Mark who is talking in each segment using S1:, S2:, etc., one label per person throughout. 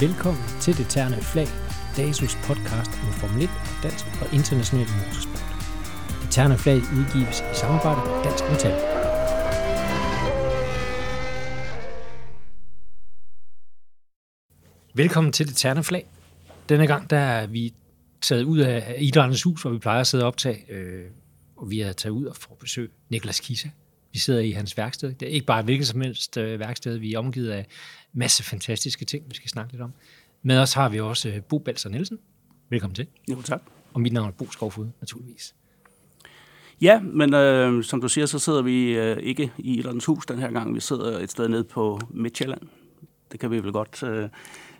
S1: Velkommen til Det Terne Flag, DASUS podcast om Formel 1, dansk og international motorsport. Det Terne Flag udgives i samarbejde med Dansk Metal. Velkommen til Det Terne Flag. Denne gang der er vi taget ud af Idrættens Hus, hvor vi plejer at sidde og optage, øh, og vi er taget ud og får besøg Niklas Kisa. Vi sidder i hans værksted. Det er ikke bare hvilket som helst øh, værksted. Vi er omgivet af masse fantastiske ting, vi skal snakke lidt om. Med os har vi også øh, Bo Balser Nielsen. Velkommen til.
S2: Jo, tak.
S1: Og mit navn er Bo Skovfod, naturligvis.
S2: Ja, men øh, som du siger, så sidder vi øh, ikke i Idrættens Hus den her gang. Vi sidder et sted nede på Midtjylland. Det kan vi vel godt øh,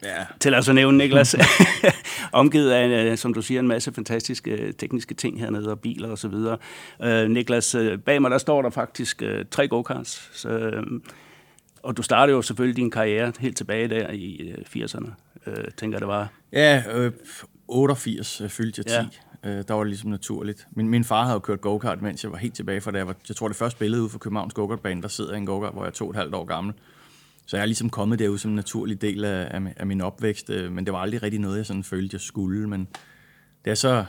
S2: ja. til at nævne, Niklas. Omgivet af, øh, som du siger, en masse fantastiske øh, tekniske ting hernede, og biler og så videre. Øh, Niklas, øh, bag mig der står der faktisk øh, tre go-karts. Så, øh, og du startede jo selvfølgelig din karriere helt tilbage der i øh, 80'erne, øh, tænker det var.
S3: Ja, øh, 88 øh, fyldte jeg 10. Ja. Øh, der var det ligesom naturligt. Min, min far havde jo kørt go-kart, mens jeg var helt tilbage fra da jeg var, jeg tror det første billede ude for Københavns go-kartbane, der sidder en go-kart, hvor jeg er to og et halvt år gammel. Så jeg er ligesom kommet derud som en naturlig del af, af, af min opvækst, øh, men det var aldrig rigtig noget, jeg sådan følte, jeg skulle. Men da jeg så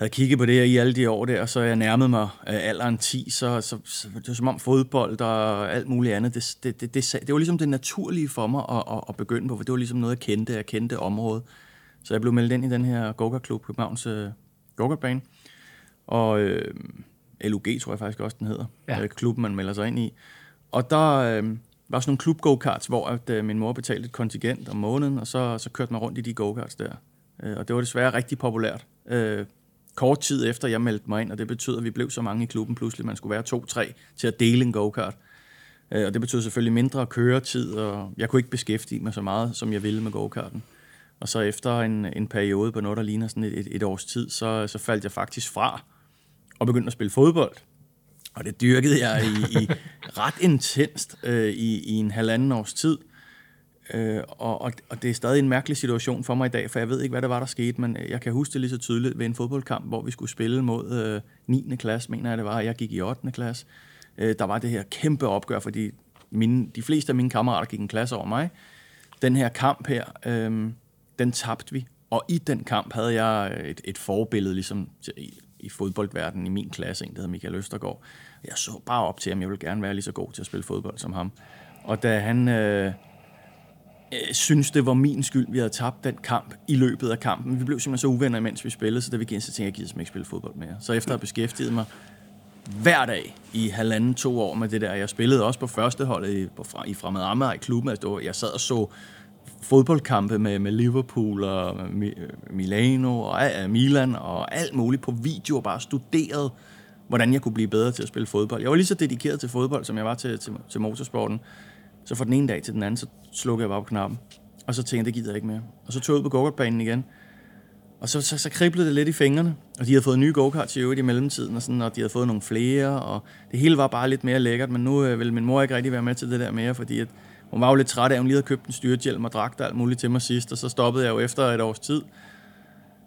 S3: havde kigget på det i alle de år der, og så jeg nærmede mig alderen 10, så, så, så det var som om fodbold og alt muligt andet, det, det, det, det, det var ligesom det naturlige for mig at, at, at begynde på, for det var ligesom noget, jeg kendte, jeg kendte området. Så jeg blev meldt ind i den her go-kart-klub, Københavns uh, go og øh, LUG tror jeg faktisk også, den hedder, ja. klubben, man melder sig ind i. Og der øh, var sådan nogle klub go-karts, hvor at, øh, min mor betalte et kontingent om måneden, og så, så kørte man rundt i de go-karts der. Øh, og det var desværre rigtig populært. Øh, kort tid efter jeg meldte mig ind, og det betød, at vi blev så mange i klubben pludselig, man skulle være to-tre til at dele en go-kart. Øh, og det betød selvfølgelig mindre køretid, og jeg kunne ikke beskæftige mig så meget, som jeg ville med go-karten. Og så efter en, en periode på noget, der ligner sådan et, et, et års tid, så, så faldt jeg faktisk fra og begyndte at spille fodbold. Og det dyrkede jeg i, i ret intenst øh, i, i en halvanden års tid. Øh, og, og, og det er stadig en mærkelig situation for mig i dag, for jeg ved ikke, hvad der var, der skete, men jeg kan huske det lige så tydeligt ved en fodboldkamp, hvor vi skulle spille mod øh, 9. klasse, mener jeg det var, jeg gik i 8. klasse. Øh, der var det her kæmpe opgør, fordi mine, de fleste af mine kammerater gik en klasse over mig. Den her kamp her, øh, den tabte vi, og i den kamp havde jeg et, et forbillede ligesom, i, i fodboldverdenen i min klasse, en der hedder Michael Østergaard. Jeg så bare op til ham, jeg ville gerne være lige så god til at spille fodbold som ham. Og da han... Øh, øh, synes, det var min skyld, vi havde tabt den kamp i løbet af kampen. Vi blev simpelthen så uvenner, mens vi spillede, så da vi gik ind, så tænkte jeg, jeg gider ikke spille fodbold mere. Så efter at have beskæftiget mig hver dag i halvanden, to år med det der, jeg spillede også på første hold i, på, i Fremad Amager i klubben, altså, jeg sad og så fodboldkampe med, med Liverpool og øh, Milano og øh, øh, Milan og alt muligt på video og bare studeret, hvordan jeg kunne blive bedre til at spille fodbold. Jeg var lige så dedikeret til fodbold, som jeg var til, til, til motorsporten. Så fra den ene dag til den anden, så slukkede jeg bare på knappen. Og så tænkte jeg, det gider jeg ikke mere. Og så tog jeg ud på go igen. Og så, så, så kriblede det lidt i fingrene. Og de havde fået nye go-karts i øvrigt i mellemtiden, og, sådan, og de havde fået nogle flere. Og det hele var bare lidt mere lækkert, men nu øh, vil min mor ikke rigtig være med til det der mere, fordi at hun var jo lidt træt af, at hun lige havde købt en styrthjelm og dragt alt muligt til mig sidst. Og så stoppede jeg jo efter et års tid.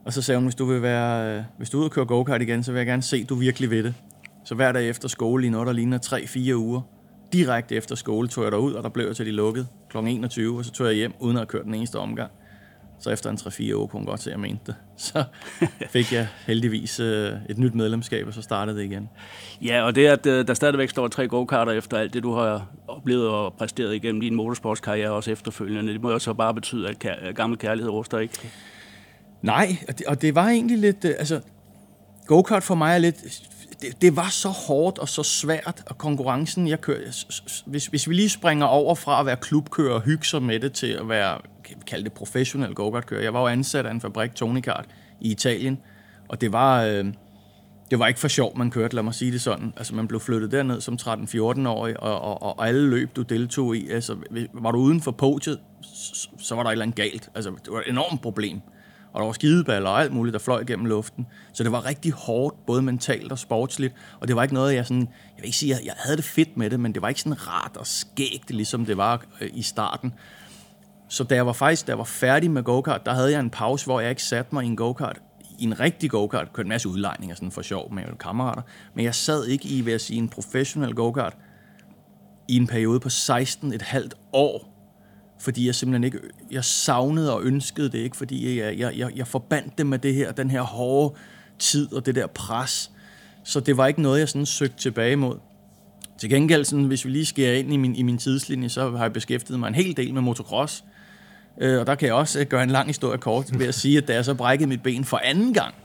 S3: Og så sagde hun, hvis du vil være, øh, hvis du er ude og køre go-kart igen, så vil jeg gerne se, at du virkelig ved det. Så hver dag efter skole i noget, der ligner 3-4 uger, direkte efter skole tog jeg derud, og der blev jeg til de lukkede kl. 21, og så tog jeg hjem, uden at have kørt den eneste omgang. Så efter en 3-4 år kunne hun godt se, at jeg mente det. Så fik jeg heldigvis øh, et nyt medlemskab, og så startede det igen.
S2: Ja, og det at øh, der stadigvæk står tre go-karter efter alt det, du har oplevet og præsteret igennem din motorsportskarriere, også efterfølgende, det må jo så bare betyde, at kær- gammel kærlighed ruster ikke?
S3: Nej, og det, og det var egentlig lidt... Øh, altså, go-kart for mig er lidt det, det var så hårdt og så svært, og konkurrencen, jeg kører, hvis, hvis vi lige springer over fra at være klubkører og hygge sig med det, til at være, kan vi kalde det professionel go kører Jeg var jo ansat af en fabrik, Tony Kart, i Italien, og det var, øh, det var ikke for sjov, man kørte, lad mig sige det sådan. Altså, man blev flyttet derned som 13-14-årig, og, og, og alle løb, du deltog i, altså, var du uden for podiet, så var der et eller andet galt. Altså, det var et enormt problem og der var skideballer og alt muligt, der fløj gennem luften. Så det var rigtig hårdt, både mentalt og sportsligt, og det var ikke noget, jeg sådan, jeg vil ikke sige, at jeg havde det fedt med det, men det var ikke sådan rart og skægt, ligesom det var øh, i starten. Så da jeg var faktisk, da jeg var færdig med go-kart, der havde jeg en pause, hvor jeg ikke satte mig i en go-kart, i en rigtig go-kart, kørte en masse udlejninger sådan for sjov med kammerater, men jeg sad ikke i, vil jeg sige, en professionel go-kart i en periode på 16 et halvt år, fordi jeg simpelthen ikke, jeg savnede og ønskede det ikke, fordi jeg, jeg, jeg, jeg forbandt det med det her, den her hårde tid og det der pres. Så det var ikke noget, jeg sådan søgte tilbage mod. Til gengæld, sådan, hvis vi lige skærer ind i min, i min tidslinje, så har jeg beskæftiget mig en hel del med motocross. Øh, og der kan jeg også øh, gøre en lang historie kort ved at sige, at da jeg så brækkede mit ben for anden gang,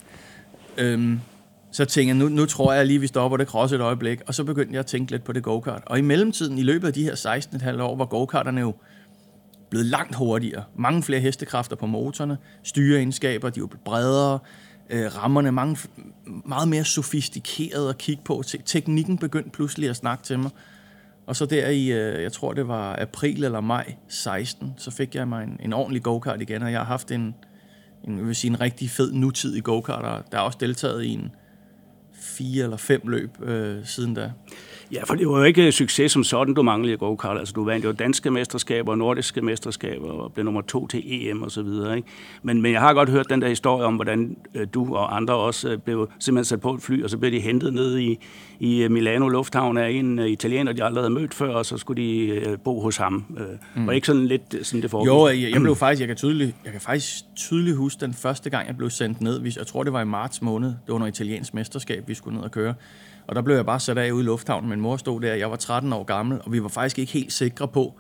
S3: øhm, så tænkte jeg, nu, nu tror jeg lige, vi stopper det cross et øjeblik. Og så begyndte jeg at tænke lidt på det go-kart. Og i mellemtiden, i løbet af de her 16,5 år, var go-karterne jo blevet langt hurtigere. Mange flere hestekræfter på motorerne, styreegenskaber, de er blevet bredere, øh, rammerne mange, meget mere sofistikeret at kigge på. Teknikken begyndte pludselig at snakke til mig. Og så der i, øh, jeg tror det var april eller maj 16, så fik jeg mig en, en ordentlig go-kart igen, og jeg har haft en, en, vil sige, en rigtig fed nutid i go-karter. Der er også deltaget i en fire eller fem løb øh, siden da.
S2: Ja, for det var jo ikke succes som sådan, du manglede i go-kart. Altså, du vandt jo danske mesterskaber nordiske mesterskaber og blev nummer to til EM og så videre. Ikke? Men, men jeg har godt hørt den der historie om, hvordan øh, du og andre også øh, blev simpelthen sat på et fly, og så blev de hentet ned i, i øh, Milano Lufthavn af en italiener, de aldrig havde mødt før, og så skulle de bo hos ham. Mm. Og ikke sådan lidt sådan det foregik?
S3: Jo, jeg, jeg blev faktisk, jeg kan, tydeligt, jeg kan faktisk tydeligt huske den første gang, jeg blev sendt ned. Jeg tror, det var i marts måned. Det var under italiensk mesterskab, vi skulle ned og køre. Og der blev jeg bare sat af ude i lufthavnen. Min mor stod der, jeg var 13 år gammel, og vi var faktisk ikke helt sikre på,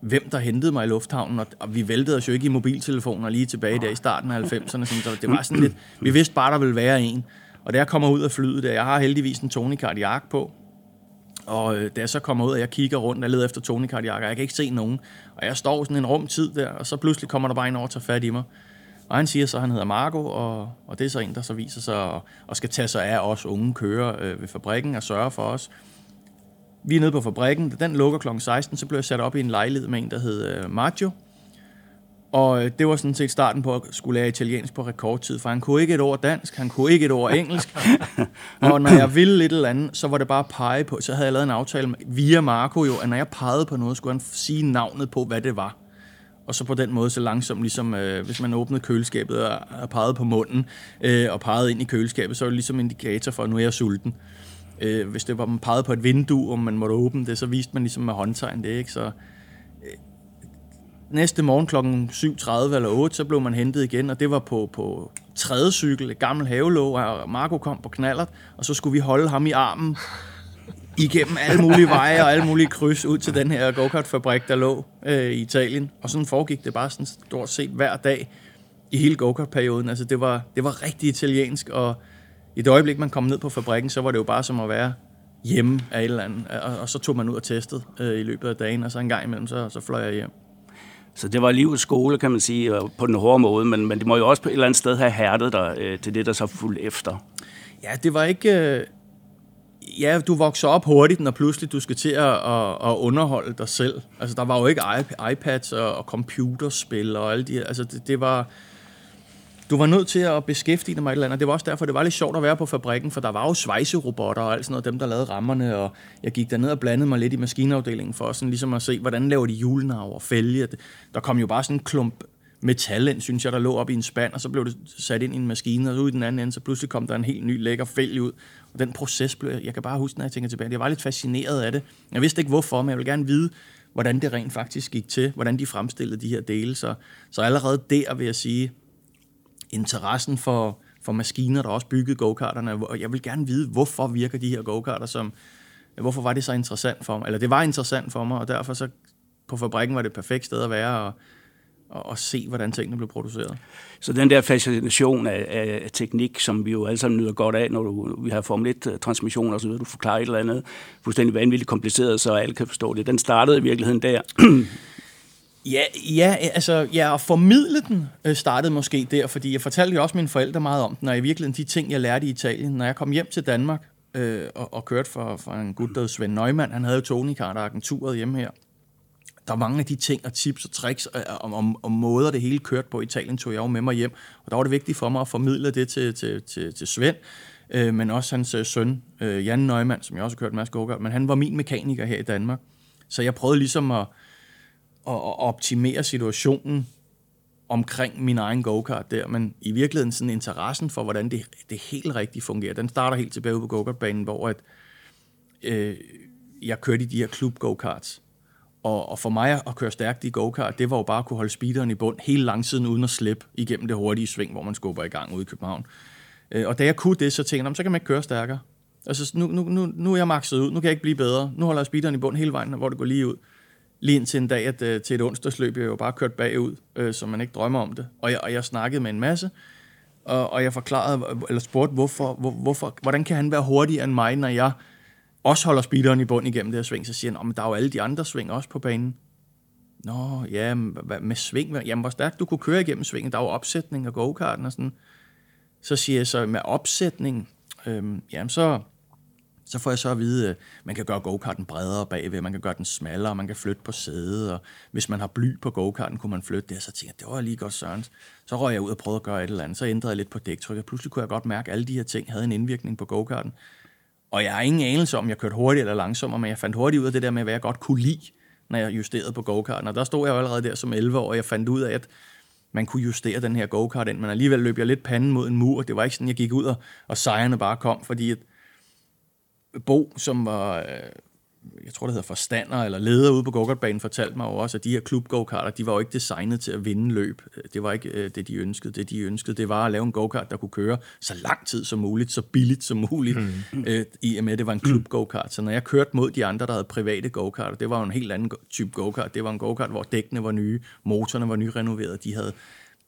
S3: hvem der hentede mig i lufthavnen, og vi væltede os jo ikke i mobiltelefoner lige tilbage der i starten af 90'erne, så det var sådan lidt, vi vidste bare, der ville være en. Og da jeg kommer ud af flyet der, jeg har heldigvis en Tony Cardiac på, og øh, da jeg så kommer ud, og jeg kigger rundt og leder efter Tony Cardiac, og jeg kan ikke se nogen, og jeg står sådan en rum tid der, og så pludselig kommer der bare en over og tager fat i mig. Og han siger så, at han hedder Marco, og, og det er så en, der så viser sig og, og skal tage sig af os unge kører øh, ved fabrikken og sørge for os. Vi er nede på fabrikken, da den lukker kl. 16, så blev jeg sat op i en lejlighed med en, der hed øh, Maggio. Og øh, det var sådan set starten på at skulle lære italiensk på rekordtid, for han kunne ikke et ord dansk, han kunne ikke et ord engelsk. og når jeg ville lidt eller andet, så var det bare at pege på, så havde jeg lavet en aftale via Marco jo, at når jeg pegede på noget, skulle han sige navnet på, hvad det var og så på den måde så langsomt, ligesom øh, hvis man åbnede køleskabet og, og pegede på munden øh, og pegede ind i køleskabet, så var det ligesom indikator for, at nu er jeg sulten. Øh, hvis det var, man pegede på et vindue, og man måtte åbne det, så viste man ligesom med håndtegn det, ikke? Så øh, næste morgen klokken 7.30 eller 8, så blev man hentet igen, og det var på, på tredje cykel, et gammelt havelåg, og Marco kom på knallert, og så skulle vi holde ham i armen igennem alle mulige veje og alle mulige kryds ud til den her go-kart-fabrik, der lå øh, i Italien. Og sådan foregik det bare sådan stort set hver dag i hele go-kart-perioden. Altså det var, det var rigtig italiensk, og i det øjeblik, man kom ned på fabrikken, så var det jo bare som at være hjemme af et eller andet. Og, og så tog man ud og testede øh, i løbet af dagen, og så en gang imellem, så, så fløj jeg hjem.
S2: Så det var livets skole, kan man sige, på den hårde måde, men, men det må jo også på et eller andet sted have hærdet dig øh, til det, der så fulgte efter.
S3: Ja, det var ikke... Øh, ja, du vokser op hurtigt, når pludselig du skal til at, at, at underholde dig selv. Altså, der var jo ikke iPads og, og computerspil og alle de her. Altså, det, det var... Du var nødt til at beskæftige dig med et eller andet. Det var også derfor, det var lidt sjovt at være på fabrikken, for der var jo svejserobotter og alt sådan noget, dem der lavede rammerne, og jeg gik derned og blandede mig lidt i maskinafdelingen for sådan ligesom at se, hvordan laver de julenav og fælge. Der kom jo bare sådan en klump metal ind, synes jeg, der lå op i en spand, og så blev det sat ind i en maskine, og så ud i den anden ende, så pludselig kom der en helt ny lækker fælg ud. Og den proces blev, jeg kan bare huske, når jeg tænker tilbage, jeg var lidt fascineret af det. Jeg vidste ikke hvorfor, men jeg vil gerne vide, hvordan det rent faktisk gik til, hvordan de fremstillede de her dele. Så, så allerede der vil jeg sige, interessen for, for maskiner, der også byggede go-karterne, og jeg vil gerne vide, hvorfor virker de her go-karter som, hvorfor var det så interessant for mig, eller det var interessant for mig, og derfor så på fabrikken var det et perfekt sted at være, og og, og se, hvordan tingene blev produceret.
S2: Så den der fascination af, af teknik, som vi jo alle sammen nyder godt af, når du, vi har Formel 1-transmissioner og så videre, du forklarer et eller andet fuldstændig vanvittigt kompliceret, så alle kan forstå det. Den startede i virkeligheden der.
S3: Ja, ja, altså, ja, at formidle den øh, startede måske der, fordi jeg fortalte jo også mine forældre meget om den, og i virkeligheden de ting, jeg lærte i Italien. Når jeg kom hjem til Danmark øh, og, og kørte for, for en gut, der Svend Neumann, han havde jo Tony Carter agenturet hjemme her, der var mange af de ting og tips og tricks og, og, og, og måder, det hele kørte på i Italien, tog jeg jo med mig hjem. Og der var det vigtigt for mig at formidle det til, til, til, til Svend, øh, men også hans øh, søn, øh, Jan Neumann, som jeg også har kørt en masse go men han var min mekaniker her i Danmark. Så jeg prøvede ligesom at, at, at optimere situationen omkring min egen go-kart der, men i virkeligheden sådan interessen for, hvordan det, det helt rigtigt fungerer, den starter helt tilbage på go banen hvor at, øh, jeg kørte i de her klub go-karts, og, og for mig at køre stærkt i go-kart, det var jo bare at kunne holde speederen i bund hele langsiden uden at slippe igennem det hurtige sving, hvor man skubber i gang ude i København. Øh, og da jeg kunne det, så tænkte jeg, så kan man ikke køre stærkere. Altså, nu, nu, nu, nu er jeg makset ud, nu kan jeg ikke blive bedre. Nu holder jeg speederen i bund hele vejen, hvor det går lige ud. Lige indtil en dag, at øh, til et onsdagsløb, jeg jo bare kørt bagud, øh, så man ikke drømmer om det. Og jeg, og jeg snakkede med en masse, og, og jeg forklarede, eller spurgte, hvorfor, hvor, hvorfor, hvordan kan han være hurtigere end mig, når jeg også holder speederen i bund igennem det her sving, så siger han, men der er jo alle de andre sving også på banen. Nå, ja, med sving, jamen hvor stærkt du kunne køre igennem svingen, der er jo opsætning og go-karten og sådan. Så siger jeg så, med opsætning, øhm, jamen så, så får jeg så at vide, at man kan gøre go-karten bredere bagved, man kan gøre den smallere, man kan flytte på sædet, og hvis man har bly på go-karten, kunne man flytte det, så tænkte jeg, det var lige godt sørens. Så røg jeg ud og prøvede at gøre et eller andet, så ændrede jeg lidt på dæktrykket. Pludselig kunne jeg godt mærke, at alle de her ting havde en indvirkning på go-karten. Og jeg har ingen anelse om, jeg kørte hurtigt eller langsommere, men jeg fandt hurtigt ud af det der med, hvad jeg godt kunne lide, når jeg justerede på go-karten. Og der stod jeg jo allerede der som 11 år, og jeg fandt ud af, at man kunne justere den her go-kart ind, men alligevel løb jeg lidt panden mod en mur. Det var ikke sådan, jeg gik ud, og, og sejrene bare kom, fordi at Bo, som var, øh, jeg tror det hedder forstander eller leder ude på go fortalte mig jo også, at de her klub go de var jo ikke designet til at vinde løb. Det var ikke øh, det, de ønskede. Det, de ønskede, det var at lave en go-kart, der kunne køre så lang tid som muligt, så billigt som muligt, mm. øh, i og med, at det var en klub go-kart. Så når jeg kørte mod de andre, der havde private go det var jo en helt anden type go-kart. Det var en go-kart, hvor dækkene var nye, motorerne var nyrenoverede, de havde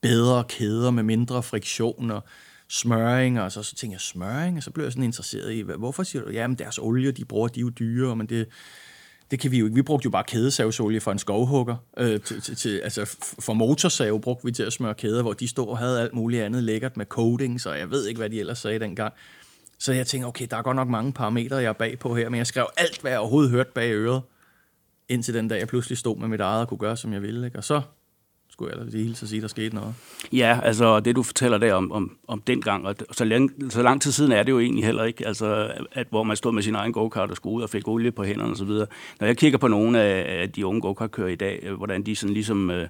S3: bedre kæder med mindre friktion, og smøring, og så, så tænkte jeg, smøring, og så blev jeg sådan interesseret i, hvorfor siger du, jamen deres olie, de bruger, de er jo dyre, men det, det kan vi jo ikke. Vi brugte jo bare kædesavsolie for en skovhugger. Øh, til, til, til, altså for motorsav brugte vi til at smøre kæder, hvor de stod og havde alt muligt andet lækkert med coating, så jeg ved ikke, hvad de ellers sagde dengang. Så jeg tænkte, okay, der er godt nok mange parametre, jeg er bag på her, men jeg skrev alt, hvad jeg overhovedet hørte bag øret, indtil den dag, jeg pludselig stod med mit eget og kunne gøre, som jeg ville. Ikke? Og så skulle jeg da lige så sige, der skete noget.
S2: Ja, altså det du fortæller der om, om, om den gang, og så lang, så lang tid siden er det jo egentlig heller ikke, altså at hvor man stod med sin egen go-kart og skulle ud og fik olie på hænderne osv. Når jeg kigger på nogle af, af de unge go-kart-kører i dag, øh, hvordan de sådan ligesom... Øh,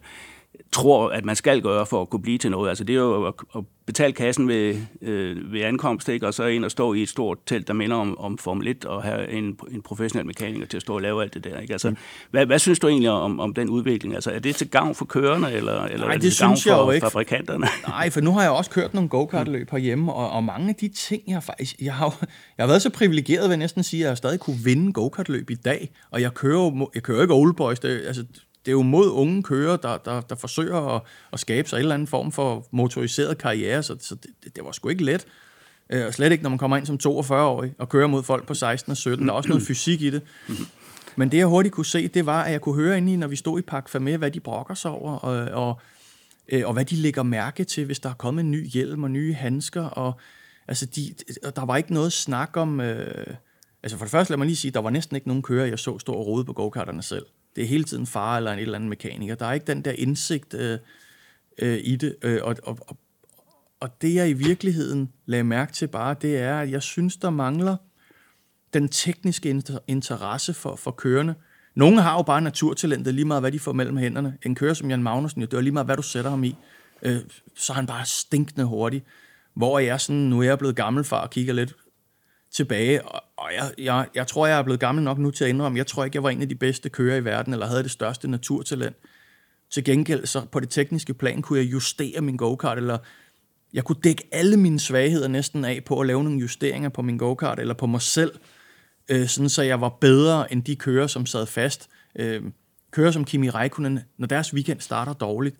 S2: tror, at man skal gøre for at kunne blive til noget. Altså det er jo at, at betale kassen ved, øh, ved ankomst, ikke? og så ind og stå i et stort telt, der minder om, om Formel 1, og have en, en professionel mekaniker til at stå og lave alt det der. Ikke? Altså, mm. hvad, hvad synes du egentlig om, om den udvikling? Altså er det til gavn for kørerne, eller, eller
S3: Nej,
S2: er det,
S3: det
S2: til gavn for
S3: jo ikke.
S2: fabrikanterne?
S3: Nej, for nu har jeg også kørt nogle go-kart-løb herhjemme, og, og mange af de ting, jeg faktisk... Jeg har, jeg har været så privilegeret, vil jeg næsten sige, at jeg stadig kunne vinde go-kart-løb i dag, og jeg kører, jeg kører ikke old boys, det, altså, det er jo mod unge kører, der, der, der forsøger at, at skabe sig en eller anden form for motoriseret karriere, så, så det, det var sgu ikke let. Øh, og slet ikke, når man kommer ind som 42-årig og kører mod folk på 16 og 17. Der er også noget fysik i det. Men det, jeg hurtigt kunne se, det var, at jeg kunne høre ind i, når vi stod i Park med, hvad de brokker sig over, og, og, øh, og hvad de lægger mærke til, hvis der er kommet en ny hjelm og nye handsker. Og, altså, de, og der var ikke noget snak om... Øh, altså for det første, lad mig lige sige, der var næsten ikke nogen kører, jeg så stå og rode på go-karterne selv. Det er hele tiden far eller en eller anden mekaniker. Der er ikke den der indsigt øh, øh, i det. Øh, og, og, og, og det jeg i virkeligheden lagde mærke til bare, det er, at jeg synes, der mangler den tekniske interesse for, for kørende. Nogle har jo bare naturtalentet, lige meget hvad de får mellem hænderne. En kører som Jan Magnussen, jo, det er lige meget hvad du sætter ham i. Øh, så er han bare stinkende hurtig. Hvor jeg sådan, nu er jeg blevet gammelfar og kigger lidt tilbage, og, og jeg, jeg, jeg tror, jeg er blevet gammel nok nu til at indrømme, jeg tror ikke, jeg var en af de bedste kører i verden, eller havde det største naturtalent. Til gengæld, så på det tekniske plan, kunne jeg justere min go-kart, eller jeg kunne dække alle mine svagheder næsten af på at lave nogle justeringer på min go-kart, eller på mig selv, øh, sådan så jeg var bedre end de kører, som sad fast. Øh, kører som Kimi Räikkönen, når deres weekend starter dårligt,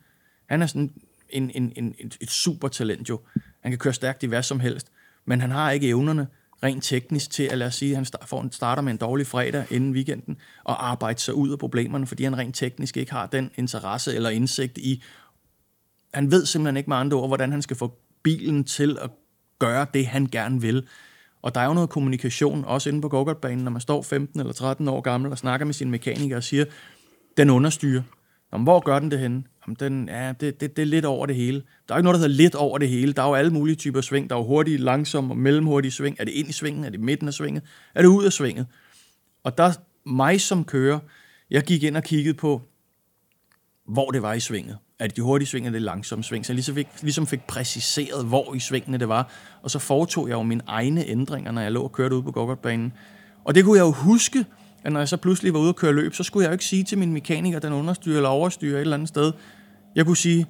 S3: han er sådan en, en, en, et super talent jo. Han kan køre stærkt i hvad som helst, men han har ikke evnerne rent teknisk til at lad os sige, at han starter med en dårlig fredag inden weekenden og arbejder sig ud af problemerne, fordi han rent teknisk ikke har den interesse eller indsigt i, han ved simpelthen ikke med andre ord, hvordan han skal få bilen til at gøre det, han gerne vil. Og der er jo noget kommunikation, også inde på go når man står 15 eller 13 år gammel og snakker med sin mekaniker og siger, den understyrer. Jamen, hvor gør den det henne? Jamen, den, ja, det, det, det er lidt over det hele. Der er ikke noget, der hedder lidt over det hele. Der er jo alle mulige typer sving. Der er jo hurtige, langsomme og mellemhurtige sving. Er det ind i svingen? Er det midten af svinget? Er det ud af svinget? Og der mig som kører, jeg gik ind og kiggede på, hvor det var i svinget. Er det de hurtige sving, eller det langsomme sving? Så jeg ligesom fik, ligesom fik præciseret, hvor i svingene det var. Og så foretog jeg jo mine egne ændringer, når jeg lå og kørte ud på go Og det kunne jeg jo huske, at når jeg så pludselig var ude og køre løb, så skulle jeg jo ikke sige til min mekaniker, den understyrer eller overstyrer et eller andet sted. Jeg kunne sige,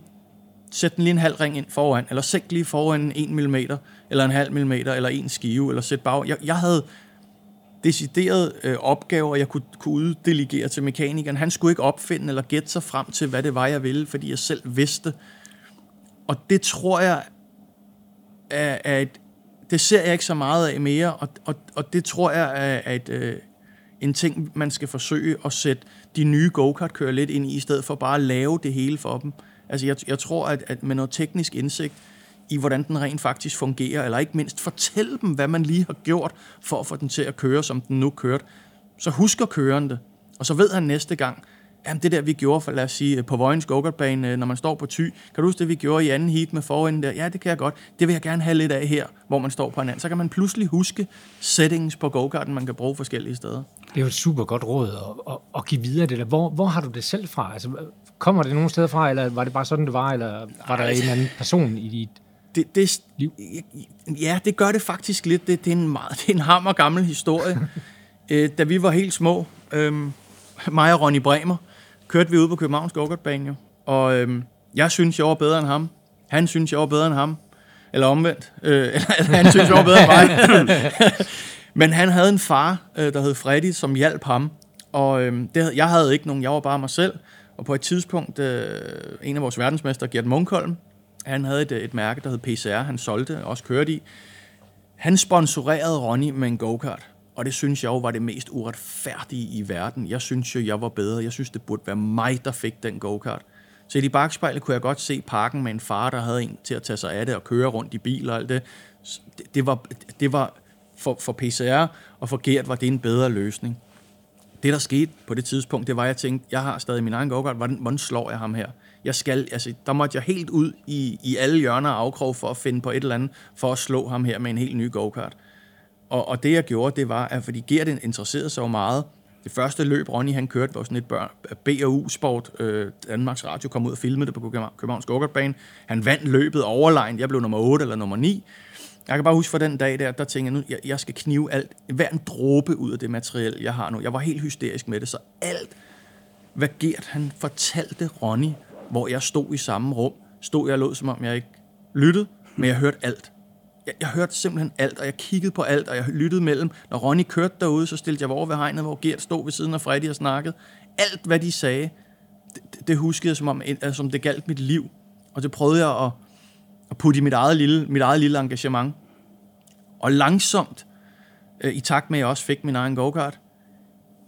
S3: sæt den lige en halv ring ind foran, eller sænk lige foran en mm, eller en halv millimeter, eller en skive, eller sæt bag. Jeg, jeg havde decideret øh, opgaver, jeg kunne, kunne uddelegere til mekanikeren. Han skulle ikke opfinde eller gætte sig frem til, hvad det var, jeg ville, fordi jeg selv vidste. Og det tror jeg er, er et, det ser jeg ikke så meget af mere, og, og, og det tror jeg er, er et, øh, en ting, man skal forsøge at sætte de nye go-kart-kører lidt ind i, i stedet for bare at lave det hele for dem. Altså jeg, jeg tror, at, at med noget teknisk indsigt i, hvordan den rent faktisk fungerer, eller ikke mindst fortælle dem, hvad man lige har gjort for at få den til at køre, som den nu kørte, så husker køreren det. Og så ved han næste gang, Jamen det der, vi gjorde for, lad os sige, på Vojens go øh, når man står på ty. Kan du huske det, vi gjorde i anden heat med forenden der? Ja, det kan jeg godt. Det vil jeg gerne have lidt af her, hvor man står på anden. Så kan man pludselig huske settings på go-karten, man kan bruge forskellige steder.
S1: Det er jo et super godt råd at, at, at give videre det der. Hvor, hvor har du det selv fra? Altså, kommer det nogen steder fra, eller var det bare sådan, det var, eller var der en eller anden person i dit
S3: det, det, liv? Ja, det gør det faktisk lidt. Det, det, er, en meget, det er en hammer gammel historie. Øh, da vi var helt små, øhm, mig og Ronny Bremer, kørte vi ud på Københavns Gokartbane jo. Og øhm, jeg synes, jeg var bedre end ham. Han synes, jeg var bedre end ham. Eller omvendt. Øh, eller, eller han synes, jeg var bedre end mig. Men han havde en far, øh, der hed Freddy, som hjalp ham. Og øh, det, jeg havde ikke nogen, jeg var bare mig selv. Og på et tidspunkt, øh, en af vores verdensmester, Gert Munkholm, han havde et, øh, et mærke, der hed PCR, han solgte og også kørte i. Han sponsorerede Ronny med en go-kart. Og det synes jeg jo var det mest uretfærdige i verden. Jeg synes jo, jeg var bedre. Jeg synes, det burde være mig, der fik den go-kart. Så i bagspejlet kunne jeg godt se parken med en far, der havde en til at tage sig af det og køre rundt i bil og alt det. Det, det var, det var for, for PCR og for Gert var det en bedre løsning. Det, der skete på det tidspunkt, det var, at jeg tænkte, jeg har stadig min egen go-kart, hvordan, hvordan slår jeg ham her? Jeg skal, altså, der måtte jeg helt ud i, i alle hjørner og afkrog for at finde på et eller andet, for at slå ham her med en helt ny go-kart. Og, og det jeg gjorde, det var, at fordi Gert interesserede sig jo meget, det første løb, Ronny han kørte, var sådan et børn, B&U-sport. Øh, Danmarks Radio kom ud og filmede det på Københavns Gokartbane. Han vandt løbet overlegnet. Jeg blev nummer 8 eller nummer 9. Jeg kan bare huske for den dag der, der tænkte jeg nu, jeg, jeg skal knive alt, hver en dråbe ud af det materiel, jeg har nu. Jeg var helt hysterisk med det, så alt, hvad Gert han fortalte Ronny, hvor jeg stod i samme rum, stod jeg og lod, som om jeg ikke lyttede, men jeg hørte alt jeg, jeg hørte simpelthen alt, og jeg kiggede på alt, og jeg lyttede mellem. Når Ronny kørte derude, så stillede jeg over ved hegnet, hvor Gert stod ved siden af Freddy og snakkede. Alt, hvad de sagde, det, det huskede jeg, som om altså, som det galt mit liv. Og det prøvede jeg at, at putte i mit eget lille, mit eget lille engagement. Og langsomt, øh, i takt med, at jeg også fik min egen go-kart,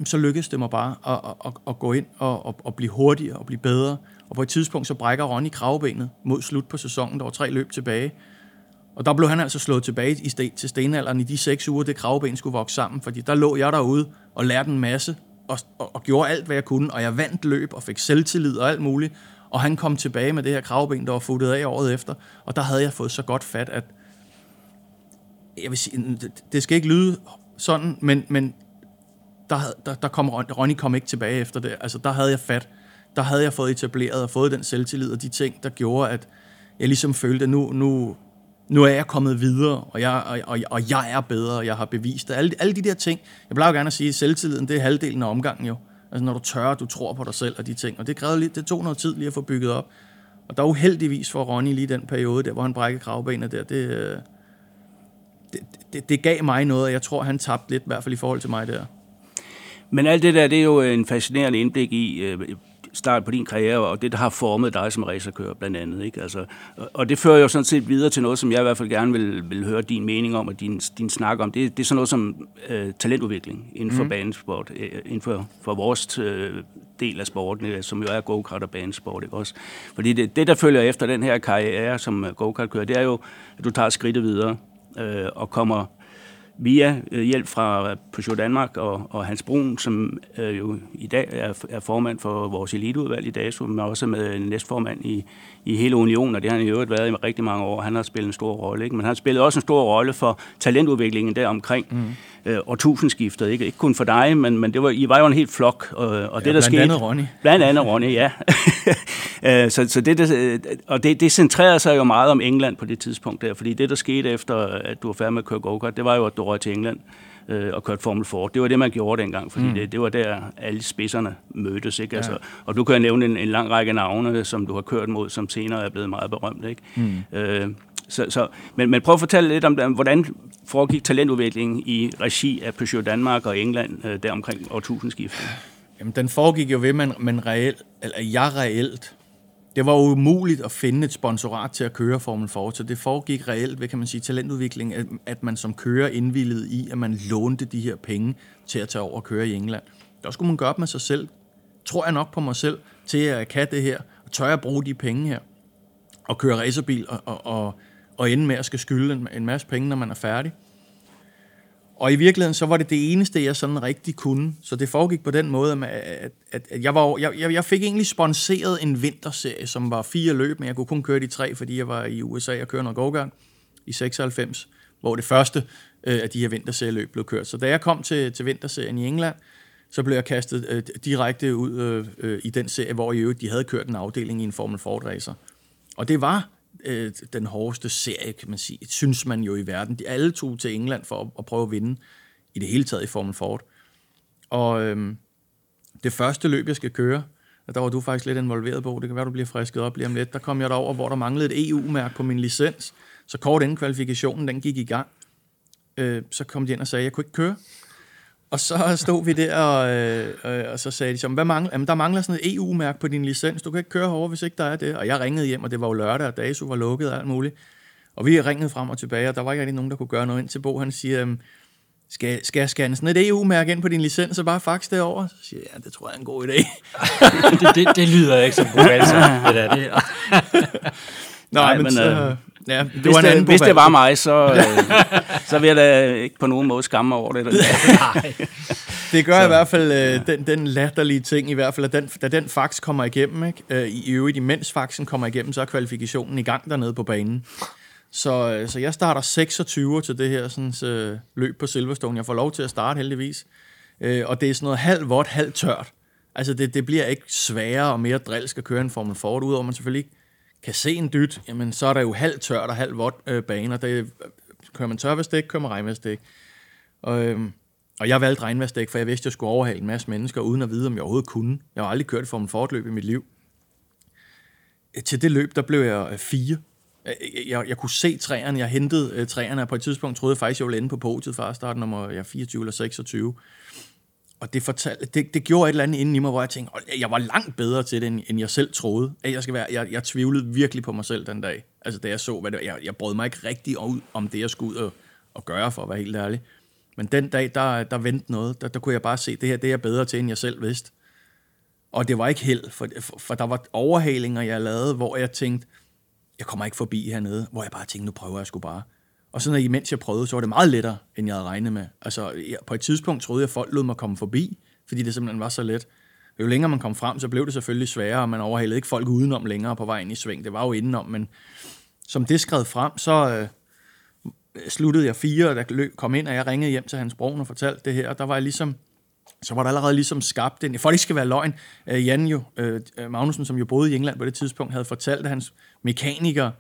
S3: så lykkedes det mig bare at, at, at gå ind og at, at blive hurtigere og blive bedre. Og på et tidspunkt, så brækker Ronny kravbenet mod slut på sæsonen. Der var tre løb tilbage. Og der blev han altså slået tilbage i sten, til stenalderen i de seks uger, det kravben skulle vokse sammen, fordi der lå jeg derude og lærte en masse, og, og, og gjorde alt, hvad jeg kunne, og jeg vandt løb og fik selvtillid og alt muligt, og han kom tilbage med det her kravben, der var futtet af året efter, og der havde jeg fået så godt fat, at jeg vil sige, det skal ikke lyde sådan, men, men der, der, der kom Ronny kom ikke tilbage efter det. Altså, der havde jeg fat. Der havde jeg fået etableret og fået den selvtillid og de ting, der gjorde, at jeg ligesom følte, at nu, nu, nu er jeg kommet videre, og jeg, og, og, og jeg er bedre, og jeg har bevist det. Alle, alle de der ting. Jeg plejer jo gerne at sige, at selvtilliden, det er halvdelen af omgangen jo. Altså når du tør, du tror på dig selv og de ting. Og det krævede lidt, det tog noget tid lige at få bygget op. Og der er uheldigvis for Ronny lige den periode der, hvor han brækkede kravbenet der, øh, det, det, det, det gav mig noget, og jeg tror, han tabte lidt, i hvert fald i forhold til mig der.
S2: Men alt det der, det er jo en fascinerende indblik i, øh, start på din karriere, og det, der har formet dig som racerkører, blandt andet. Ikke? Altså, og det fører jo sådan set videre til noget, som jeg i hvert fald gerne vil, vil høre din mening om, og din, din snak om. Det, det er sådan noget som øh, talentudvikling inden for mm. banesport, øh, inden for, for vores øh, del af sporten, øh, som jo er go-kart og banesport. Ikke? Også. Fordi det, det, der følger efter den her karriere som go-kart-kører, det er jo, at du tager skridtet videre øh, og kommer via øh, hjælp fra Peugeot Danmark og, og Hans Brun, som øh, jo i dag er, er formand for vores eliteudvalg i DASO, men også med næstformand i, i hele unionen, og det har han i øvrigt været i rigtig mange år. Han har spillet en stor rolle, ikke? men han har spillet også en stor rolle for talentudviklingen der omkring mm. øh, årtusindskiftet. Ikke? ikke kun for dig, men, men det var, I var jo en helt flok. Og, og ja, det, der
S3: blandt
S2: skete,
S3: andet Ronny.
S2: Blandt andet Ronny, ja. Øh, så, så det, det, og det, det centrerede sig jo meget om England på det tidspunkt der, fordi det, der skete efter, at du var færdig med at køre go det var jo, at du røg til England øh, og kørt Formel Ford. Det var det, man gjorde dengang, fordi mm. det, det var der, alle spidserne mødtes. Ikke? Ja. Altså, og du kan nævne en, en lang række navne, som du har kørt mod, som senere er blevet meget berømt. Ikke? Mm. Øh, så, så, men, men prøv at fortælle lidt om, hvordan foregik talentudviklingen i regi af Peugeot Danmark og England øh, der omkring årtusindskiftet?
S3: Jamen, den foregik jo ved, man, man reelt, eller jeg reelt, det var umuligt at finde et sponsorat til at køre Formel 4, så det foregik reelt ved, kan man sige, talentudvikling, at, at man som kører indvillede i, at man lånte de her penge til at tage over og køre i England. Der skulle man gøre op med sig selv. Tror jeg nok på mig selv til at kan det her, og tør jeg bruge de penge her, og køre racerbil og, og, og, og ende med at skal skylde en, en masse penge, når man er færdig. Og i virkeligheden, så var det det eneste, jeg sådan rigtig kunne. Så det foregik på den måde, at, at, at jeg, var, jeg, jeg fik egentlig sponsoreret en vinterserie, som var fire løb, men jeg kunne kun køre de tre, fordi jeg var i USA og kørte noget gårdgang i 96, hvor det første øh, af de her vinterserieløb blev kørt. Så da jeg kom til, til vinterserien i England, så blev jeg kastet øh, direkte ud øh, øh, i den serie, hvor i øvrigt de havde kørt en afdeling i en Formel Ford racer. Og det var øh, den hårdeste serie, kan man sige, synes man jo i verden. De alle tog til England for at, at prøve at vinde i det hele taget i Formel Ford. Og øh, det første løb, jeg skal køre, der var du faktisk lidt involveret på, det kan være, du bliver frisket op lige om lidt, der kom jeg derover, hvor der manglede et EU-mærke på min licens, så kort inden kvalifikationen, den gik i gang, øh, så kom de ind og sagde, at jeg kunne ikke køre. Og så stod vi der, og, øh, og så sagde de, så, hvad mangler? Jamen, der mangler sådan et EU-mærke på din licens. Du kan ikke køre herover, hvis ikke der er det. Og jeg ringede hjem, og det var jo lørdag, og DASU var lukket og alt muligt. Og vi ringede frem og tilbage, og der var ikke rigtig nogen, der kunne gøre noget ind til Bo. Han siger, skal, skal jeg scanne sådan et EU-mærke ind på din licens, og bare fax det over? Så siger jeg, ja, det tror jeg er en god idé.
S1: det, det, det, lyder ikke som god altså. det der, det.
S2: Nej, Nej, men, men så, øh, Ja, det hvis, var en det, hvis det var mig, så, øh, så vil jeg da ikke på nogen måde skamme over det. Nej.
S3: det gør så, i hvert fald øh, den, den latterlige ting, i hvert fald, at den, da den fax kommer igennem, ikke, øh, i øvrigt imens faxen kommer igennem, så er kvalifikationen i gang dernede på banen. Så, øh, så jeg starter 26 til det her sådan, øh, løb på Silverstone. Jeg får lov til at starte heldigvis. Øh, og det er sådan noget halv vådt, halv tørt. Altså det, det bliver ikke sværere og mere drilsk at køre en Formel Ford, udover man selvfølgelig ikke kan se en dyt, jamen så er der jo halvt tørt og halvt vådt øh, baner. Det, øh, kører man tørværsdæk, kører man regnværsdæk. Og, øh, og jeg valgte regnværsdæk, for jeg vidste, at jeg skulle overhale en masse mennesker, uden at vide, om jeg overhovedet kunne. Jeg har aldrig kørt for en fortløb i mit liv. Øh, til det løb, der blev jeg øh, fire. Jeg, jeg, jeg kunne se træerne, jeg hentede øh, træerne, og på et tidspunkt troede jeg faktisk, jeg ville ende på podiet for at starte nummer ja, 24 eller 26. Og det, fortalte, det, det gjorde et eller andet inden i mig, hvor jeg tænkte, at jeg var langt bedre til det, end, end jeg selv troede. At jeg, skal være, jeg, jeg tvivlede virkelig på mig selv den dag. Altså da jeg så, hvad det var. Jeg, jeg brød mig ikke rigtig ud om det, jeg skulle ud og, og gøre, for at være helt ærlig. Men den dag, der, der vendte noget. Der, der kunne jeg bare se, at det her det er jeg bedre til, end jeg selv vidste. Og det var ikke held, for, for, for der var overhalinger, jeg lavede, hvor jeg tænkte, jeg kommer ikke forbi hernede. Hvor jeg bare tænkte, nu prøver jeg sgu bare. Og så når imens jeg prøvede, så var det meget lettere, end jeg havde regnet med. Altså, jeg, på et tidspunkt troede jeg, at folk lod mig komme forbi, fordi det simpelthen var så let. Jo længere man kom frem, så blev det selvfølgelig sværere, og man overhalede ikke folk udenom længere på vejen i sving. Det var jo indenom, men som det skred frem, så øh, sluttede jeg fire, og der kom ind, og jeg ringede hjem til Hans Brun og fortalte det her, og der var jeg ligesom, så var der allerede ligesom skabt den, for det skal være løgn, øh, Jan jo, øh, Magnussen, som jo boede i England på det tidspunkt, havde fortalt, at hans mekaniker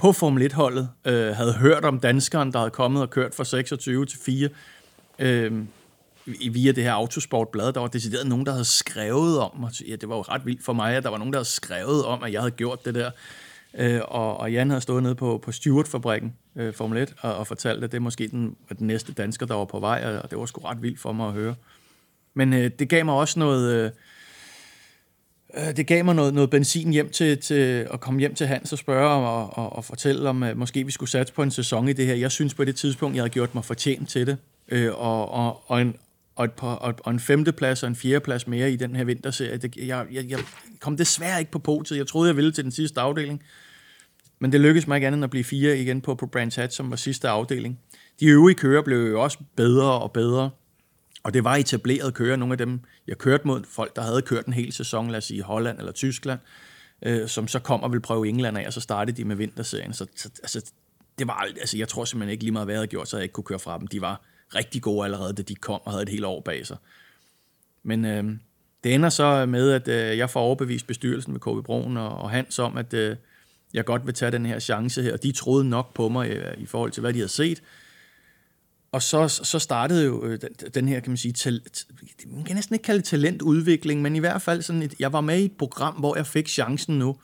S3: på Formel 1-holdet øh, havde hørt om danskeren, der havde kommet og kørt fra 26 til 4 øh, via det her Autosportblad. Der var decideret nogen, der havde skrevet om, og ja, det var jo ret vildt for mig, at der var nogen, der havde skrevet om, at jeg havde gjort det der. Øh, og, og Jan havde stået nede på, på Stewart-fabrikken, øh, Formel 1, og, og fortalt, at det er måske den, den næste dansker, der var på vej, og det var sgu ret vildt for mig at høre. Men øh, det gav mig også noget... Øh, Øh, Øh, det gav mig noget, noget benzin hjem til, til at komme hjem til Hans og spørge og, og, og fortælle om, at måske vi skulle satse på en sæson i det her. Jeg synes på det tidspunkt, jeg havde gjort mig fortjent til det. Øh, og, og, og, en, og, et par, og, og en femteplads og en fjerdeplads mere i den her vinterserie. Det, jeg, jeg, jeg kom desværre ikke på podiet. Jeg troede, jeg ville til den sidste afdeling. Men det lykkedes mig ikke andet end at blive fire igen på, på Brands Hatch, som var sidste afdeling. De øvrige kører blev jo også bedre og bedre. Og det var etableret kører, nogle af dem, jeg kørte mod, folk, der havde kørt en hel sæson, lad os sige Holland eller Tyskland, øh, som så kom og ville prøve England af, og så startede de med vinterserien. Så, så altså, det var, alt, altså, jeg tror simpelthen ikke lige meget, hvad jeg havde gjort, så jeg ikke kunne køre fra dem. De var rigtig gode allerede, da de kom og havde et helt år bag sig. Men øh, det ender så med, at øh, jeg får overbevist bestyrelsen med KB Broen og, og Hans om, at øh, jeg godt vil tage den her chance her. Og de troede nok på mig øh, i forhold til, hvad de havde set og så, så startede jo øh, den, den her, kan man sige, tal, man kan næsten ikke kalde det talentudvikling, men i hvert fald sådan et, jeg var med i et program, hvor jeg fik chancen nu.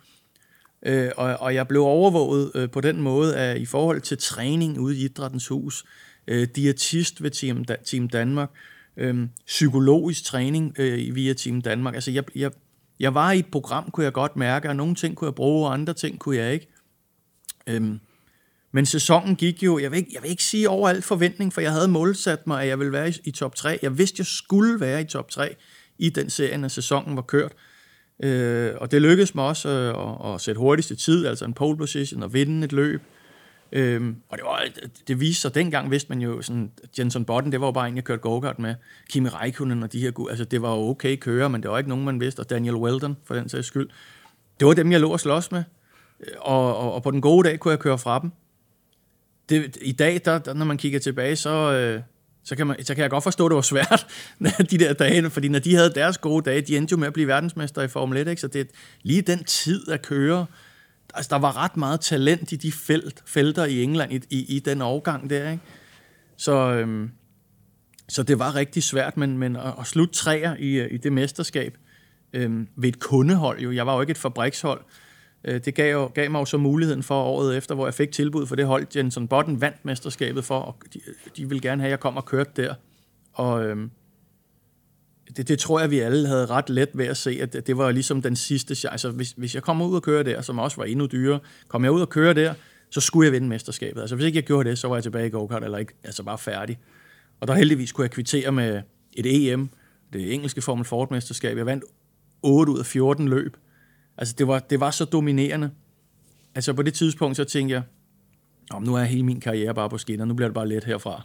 S3: Øh, og, og jeg blev overvåget øh, på den måde, at i forhold til træning ude i Idrættens Hus, øh, diætist ved Team, Team Danmark, øh, psykologisk træning øh, via Team Danmark. Altså jeg, jeg, jeg var i et program, kunne jeg godt mærke, og nogle ting kunne jeg bruge, og andre ting kunne jeg ikke. Øh, men sæsonen gik jo, jeg vil, ikke, jeg vil ikke sige over alt forventning, for jeg havde målsat mig, at jeg ville være i, i top 3. Jeg vidste, jeg skulle være i top 3 i den serie, når sæsonen var kørt. Øh, og det lykkedes mig også øh, at, at sætte hurtigste tid, altså en pole position, og vinde et løb. Øhm, og det, var, det viste sig, dengang vidste man jo, sådan, Jenson Button, det var jo bare en, jeg kørte go-kart med. Kimi Räikkönen og de her, altså det var jo okay køre, men det var ikke nogen, man vidste, og Daniel Weldon, for den sags skyld. Det var dem, jeg lå og slås med. Øh, og, og, og på den gode dag kunne jeg køre fra dem det, i dag, der, der, når man kigger tilbage, så, øh, så, kan man, så kan jeg godt forstå, at det var svært, de der dage, fordi når de havde deres gode dage, de endte jo med at blive verdensmester i Formel 1, ikke? så det lige den tid at køre, altså der var ret meget talent i de felt, felter i England i, i, i den overgang der, ikke? Så, øhm, så det var rigtig svært, men, men at, at slutte træer i, øh, i det mesterskab øhm, ved et kundehold, jo, jeg var jo ikke et fabrikshold, Øh, det gav, jo, gav mig jo så muligheden for året efter, hvor jeg fik tilbud for det hold, Jensen Button vandt mesterskabet for, og de, de ville gerne have, at jeg kom og kørte der. Og øhm, det, det tror jeg, vi alle havde ret let ved at se, at det var ligesom den sidste chance. Altså, hvis, hvis jeg kommer ud og kører der, som også var endnu dyrere, kom jeg ud og kører der, så skulle jeg vinde mesterskabet. Altså hvis ikke jeg gjorde det, så var jeg tilbage i go-kart, eller ikke, altså bare færdig. Og der heldigvis kunne jeg kvittere med et EM, det engelske Formel Ford-mesterskab. Jeg vandt 8 ud af 14 løb. Altså, det var, det var så dominerende. Altså, på det tidspunkt, så tænkte jeg, om nu er hele min karriere bare på skinner, nu bliver det bare let herfra.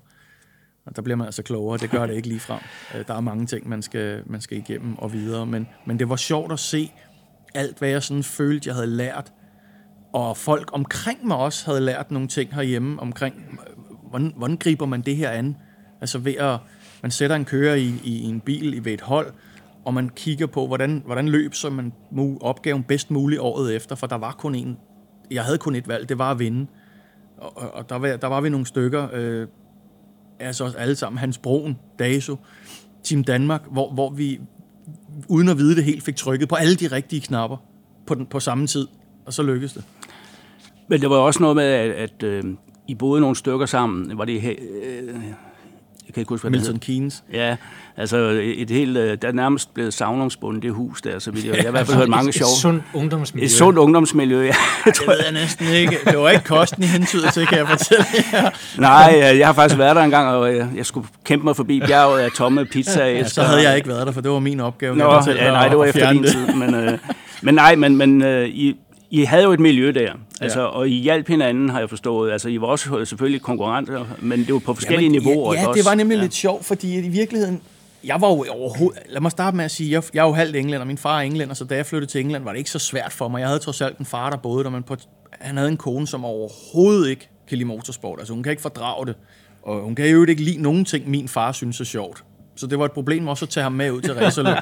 S3: Og der bliver man altså klogere, det gør det ikke lige frem. Øh, der er mange ting, man skal, man skal igennem og videre, men, men det var sjovt at se alt, hvad jeg sådan følte, jeg havde lært, og folk omkring mig også havde lært nogle ting herhjemme omkring, hvordan, hvordan griber man det her an? Altså ved at, man sætter en kører i, i, i en bil i ved et hold, og man kigger på, hvordan, hvordan løb så man opgaven bedst muligt året efter, for der var kun en, jeg havde kun et valg, det var at vinde. Og, og der, var, der var vi nogle stykker, øh, altså alle sammen, Hans Broen, Daso, Team Danmark, hvor, hvor vi, uden at vide det helt, fik trykket på alle de rigtige knapper på, den, på samme tid, og så lykkedes det.
S2: Men det var også noget med, at, at øh, I boede nogle stykker sammen. Var det øh, jeg kan ikke huske, hvad
S3: Milton det Keynes.
S2: Ja, altså et helt, øh, der er nærmest blevet savnomsbundet det hus der, så vi, jeg, jeg har i hvert fald hørt mange sjove. Et
S1: sundt ungdomsmiljø.
S2: Et sundt ungdomsmiljø, ja.
S3: det tror jeg næsten ikke. Det var ikke kosten i hentydet til, kan jeg fortælle jer.
S2: Nej, jeg har faktisk været der engang, og jeg, jeg skulle kæmpe mig forbi bjerget af tomme pizza.
S3: Ja, så havde jeg ikke været der, for det var min opgave.
S2: Nå, ja, nej, det var efter din tid. Men, øh, men nej, men, men øh, I, i havde jo et miljø der, altså, ja. og I hjalp hinanden, har jeg forstået. Altså, I var også selvfølgelig konkurrenter, men det var på forskellige
S3: Jamen,
S2: niveauer.
S3: Ja, ja det var nemlig ja. lidt sjovt, fordi i virkeligheden, jeg var jo overhovedet, lad mig starte med at sige, jeg, jeg er jo halvt englænder, min far er englænder, så da jeg flyttede til England, var det ikke så svært for mig. Jeg havde trods alt en far, der boede der, men på, han havde en kone, som overhovedet ikke kan lide motorsport. Altså hun kan ikke fordrage det, og hun kan jo ikke lide nogen ting, min far synes er sjovt. Så det var et problem også at tage ham med ud til racerløb.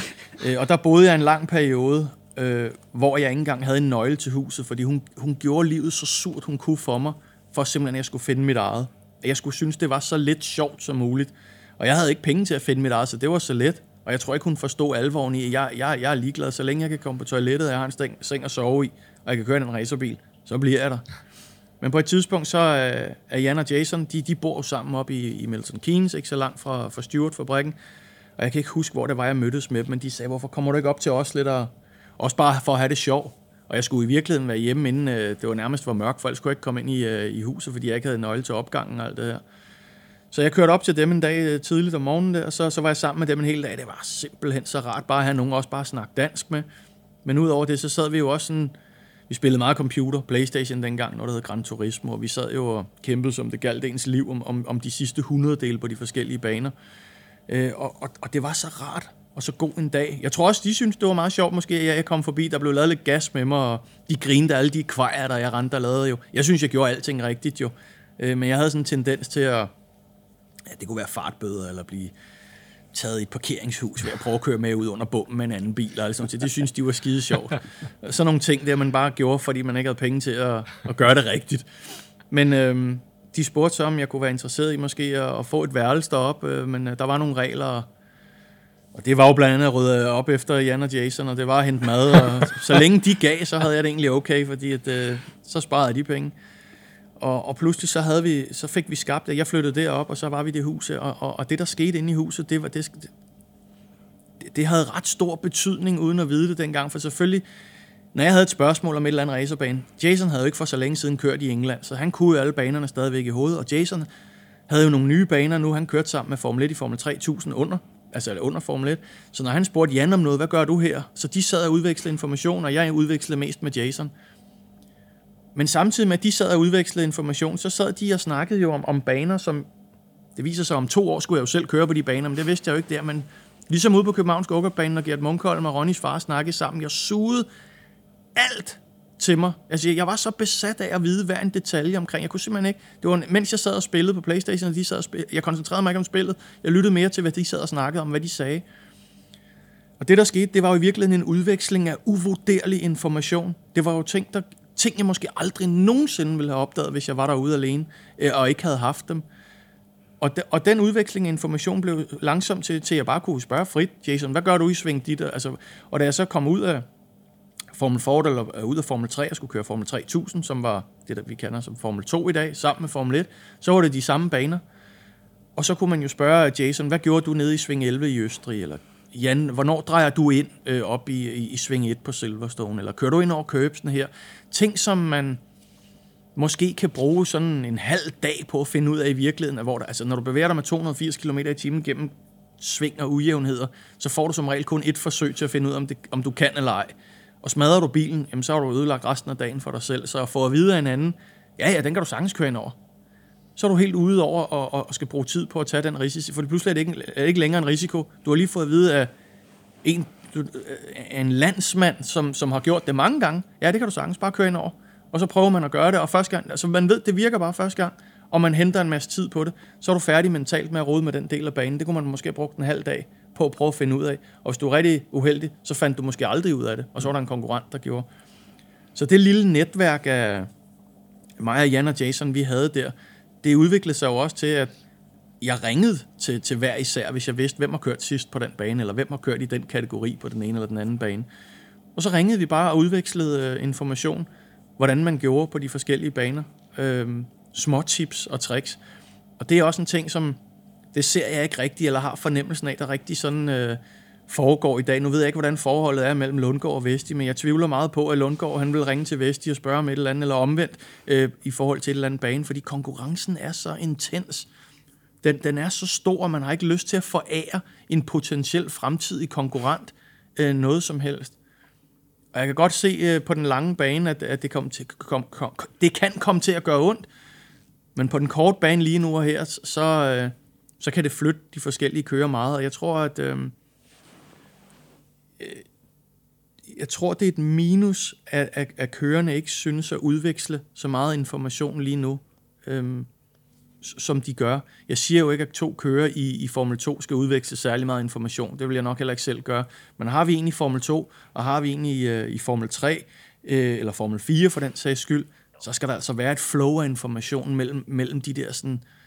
S3: øh, og der boede jeg en lang periode, øh, hvor jeg ikke engang havde en nøgle til huset, fordi hun, hun gjorde livet så surt, hun kunne for mig, for simpelthen, at jeg skulle finde mit eget. Jeg skulle synes, det var så lidt sjovt som muligt. Og jeg havde ikke penge til at finde mit eget, så det var så let. Og jeg tror ikke, hun forstod alvoren i, at jeg, jeg, jeg er ligeglad, så længe jeg kan komme på toilettet, og jeg har en seng, seng at sove i, og jeg kan køre en racerbil, så bliver jeg der. Men på et tidspunkt, så øh, er Jan og Jason, de, de bor sammen op i, i Milton Keynes, ikke så langt fra, fra Stuart-fabrikken. Og jeg kan ikke huske, hvor det var, jeg mødtes med dem, men de sagde, hvorfor kommer du ikke op til os lidt og, også bare for at have det sjov. Og jeg skulle i virkeligheden være hjemme, inden øh, det var nærmest var mørkt, for ellers skulle jeg ikke komme ind i, øh, i huset, fordi jeg ikke havde nøgle til opgangen og alt det her. Så jeg kørte op til dem en dag øh, tidligt om morgenen der, og så, så var jeg sammen med dem en hel dag. Det var simpelthen så rart bare at have nogen også bare snakke dansk med. Men udover det, så sad vi jo også sådan, vi spillede meget computer, Playstation dengang, når det hed Gran Turismo, og vi sad jo og kæmpede, som det galt ens liv, om, om, om de sidste 100 dele på de forskellige baner. Øh, og, og, og det var så rart og så god en dag. Jeg tror også, de synes, det var meget sjovt måske, at jeg kom forbi. Der blev lavet lidt gas med mig, og de grinede alle de kvajer, der jeg rendte og lavede jo. Jeg synes, jeg gjorde alting rigtigt jo. Øh, men jeg havde sådan en tendens til at... Ja, det kunne være fartbøder, eller blive taget i et parkeringshus ved at prøve at køre med ud under bomben med en anden bil. Og sådan. Det synes de var skide sjovt. Sådan nogle ting, der man bare gjorde, fordi man ikke havde penge til at, at gøre det rigtigt. Men øhm, de spurgte så, om jeg kunne være interesseret i måske at, at få et værelse deroppe, øh, men øh, der var nogle regler, og det var jo blandt andet at rydde op efter Jan og Jason, og det var at hente mad, og så længe de gav, så havde jeg det egentlig okay, fordi at, øh, så sparede de penge. Og, og pludselig så, havde vi, så fik vi skabt det. Jeg flyttede derop, og så var vi i det hus, og, og, og det, der skete inde i huset, det, var, det, det, det havde ret stor betydning, uden at vide det dengang, for selvfølgelig, når jeg havde et spørgsmål om et eller andet racerbane, Jason havde jo ikke for så længe siden kørt i England, så han kunne jo alle banerne stadigvæk i hovedet, og Jason havde jo nogle nye baner nu, han kørte sammen med Formel 1 i Formel 3000 under, altså under Formel 1. Så når han spurgte Jan om noget, hvad gør du her? Så de sad og udvekslede information, og jeg udvekslede mest med Jason. Men samtidig med, at de sad og udvekslede information, så sad de og snakkede jo om, om baner, som det viser sig om to år, skulle jeg jo selv køre på de baner, men det vidste jeg jo ikke der, men ligesom ude på Københavns Gokkertbanen, når Gert Munkholm og Ronnys far snakkede sammen, jeg sugede alt til mig. Altså, jeg var så besat af at vide hver en detalje omkring. Jeg kunne simpelthen ikke... Det var, mens jeg sad og spillede på Playstation, og de sad og spil, jeg koncentrerede mig ikke om spillet. Jeg lyttede mere til, hvad de sad og snakkede om, hvad de sagde. Og det, der skete, det var jo i virkeligheden en udveksling af uvurderlig information. Det var jo ting, der, ting jeg måske aldrig nogensinde ville have opdaget, hvis jeg var derude alene, øh, og ikke havde haft dem. Og, de, og den udveksling af information blev langsomt til, til at jeg bare kunne spørge frit, Jason, hvad gør du i sving dit? Altså, og da jeg så kom ud af, Formel Ford, eller ud af Formel 3 og skulle køre Formel 3000, som var det, der vi kender som Formel 2 i dag, sammen med Formel 1, så var det de samme baner. Og så kunne man jo spørge Jason, hvad gjorde du nede i Sving 11 i Østrig? Eller Jan, hvornår drejer du ind øh, op i, i, i Sving 1 på Silverstone? Eller kører du ind over købsen her? Ting, som man måske kan bruge sådan en halv dag på at finde ud af i virkeligheden, hvor der, altså når du bevæger dig med 280 km i timen gennem sving og ujævnheder, så får du som regel kun et forsøg til at finde ud af, om, det, om du kan eller ej. Og smadrer du bilen, jamen så har du ødelagt resten af dagen for dig selv. Så for at vide af en anden, ja ja, den kan du sagtens køre ind over. Så er du helt ude over og, og, og skal bruge tid på at tage den risiko, for det pludselig er det ikke, er det ikke længere en risiko. Du har lige fået at vide af en, du, en landsmand, som, som har gjort det mange gange. Ja, det kan du sagtens bare køre ind over. Og så prøver man at gøre det, og første gang, altså man ved, det virker bare første gang, og man henter en masse tid på det, så er du færdig mentalt med at rode med den del af banen. Det kunne man måske have brugt en halv dag på at prøve at finde ud af. Og hvis du er rigtig uheldig, så fandt du måske aldrig ud af det. Og så var der en konkurrent, der gjorde. Så det lille netværk af mig og Jan og Jason, vi havde der, det udviklede sig jo også til, at jeg ringede til, til hver især, hvis jeg vidste, hvem har kørt sidst på den bane, eller hvem har kørt i den kategori på den ene eller den anden bane. Og så ringede vi bare og udvekslede øh, information, hvordan man gjorde på de forskellige baner. Øhm, små tips og tricks. Og det er også en ting, som det ser jeg ikke rigtigt, eller har fornemmelsen af, der rigtig sådan øh, foregår i dag. Nu ved jeg ikke, hvordan forholdet er mellem Lundgaard og Vesti, men jeg tvivler meget på, at Lundgaard han vil ringe til Vesti og spørge om et eller andet, eller omvendt øh, i forhold til et eller andet bane, fordi konkurrencen er så intens. Den, den er så stor, at man har ikke lyst til at forære en potentiel fremtidig konkurrent øh, noget som helst. Og jeg kan godt se øh, på den lange bane, at, at det, kom til, kom, kom, det kan komme til at gøre ondt, men på den korte bane lige nu og her, så... Øh, så kan det flytte de forskellige kører meget. Og jeg tror, at øhm, øh, jeg tror, det er et minus, at, at, at kørerne ikke synes at udveksle så meget information lige nu, øh, som de gør. Jeg siger jo ikke, at to kører i, i Formel 2 skal udveksle særlig meget information. Det vil jeg nok heller ikke selv gøre. Men har vi en i Formel 2, og har vi en i, øh, i Formel 3, øh, eller Formel 4 for den sags skyld, så skal der altså være et flow af information mellem, mellem de der sådan, øh,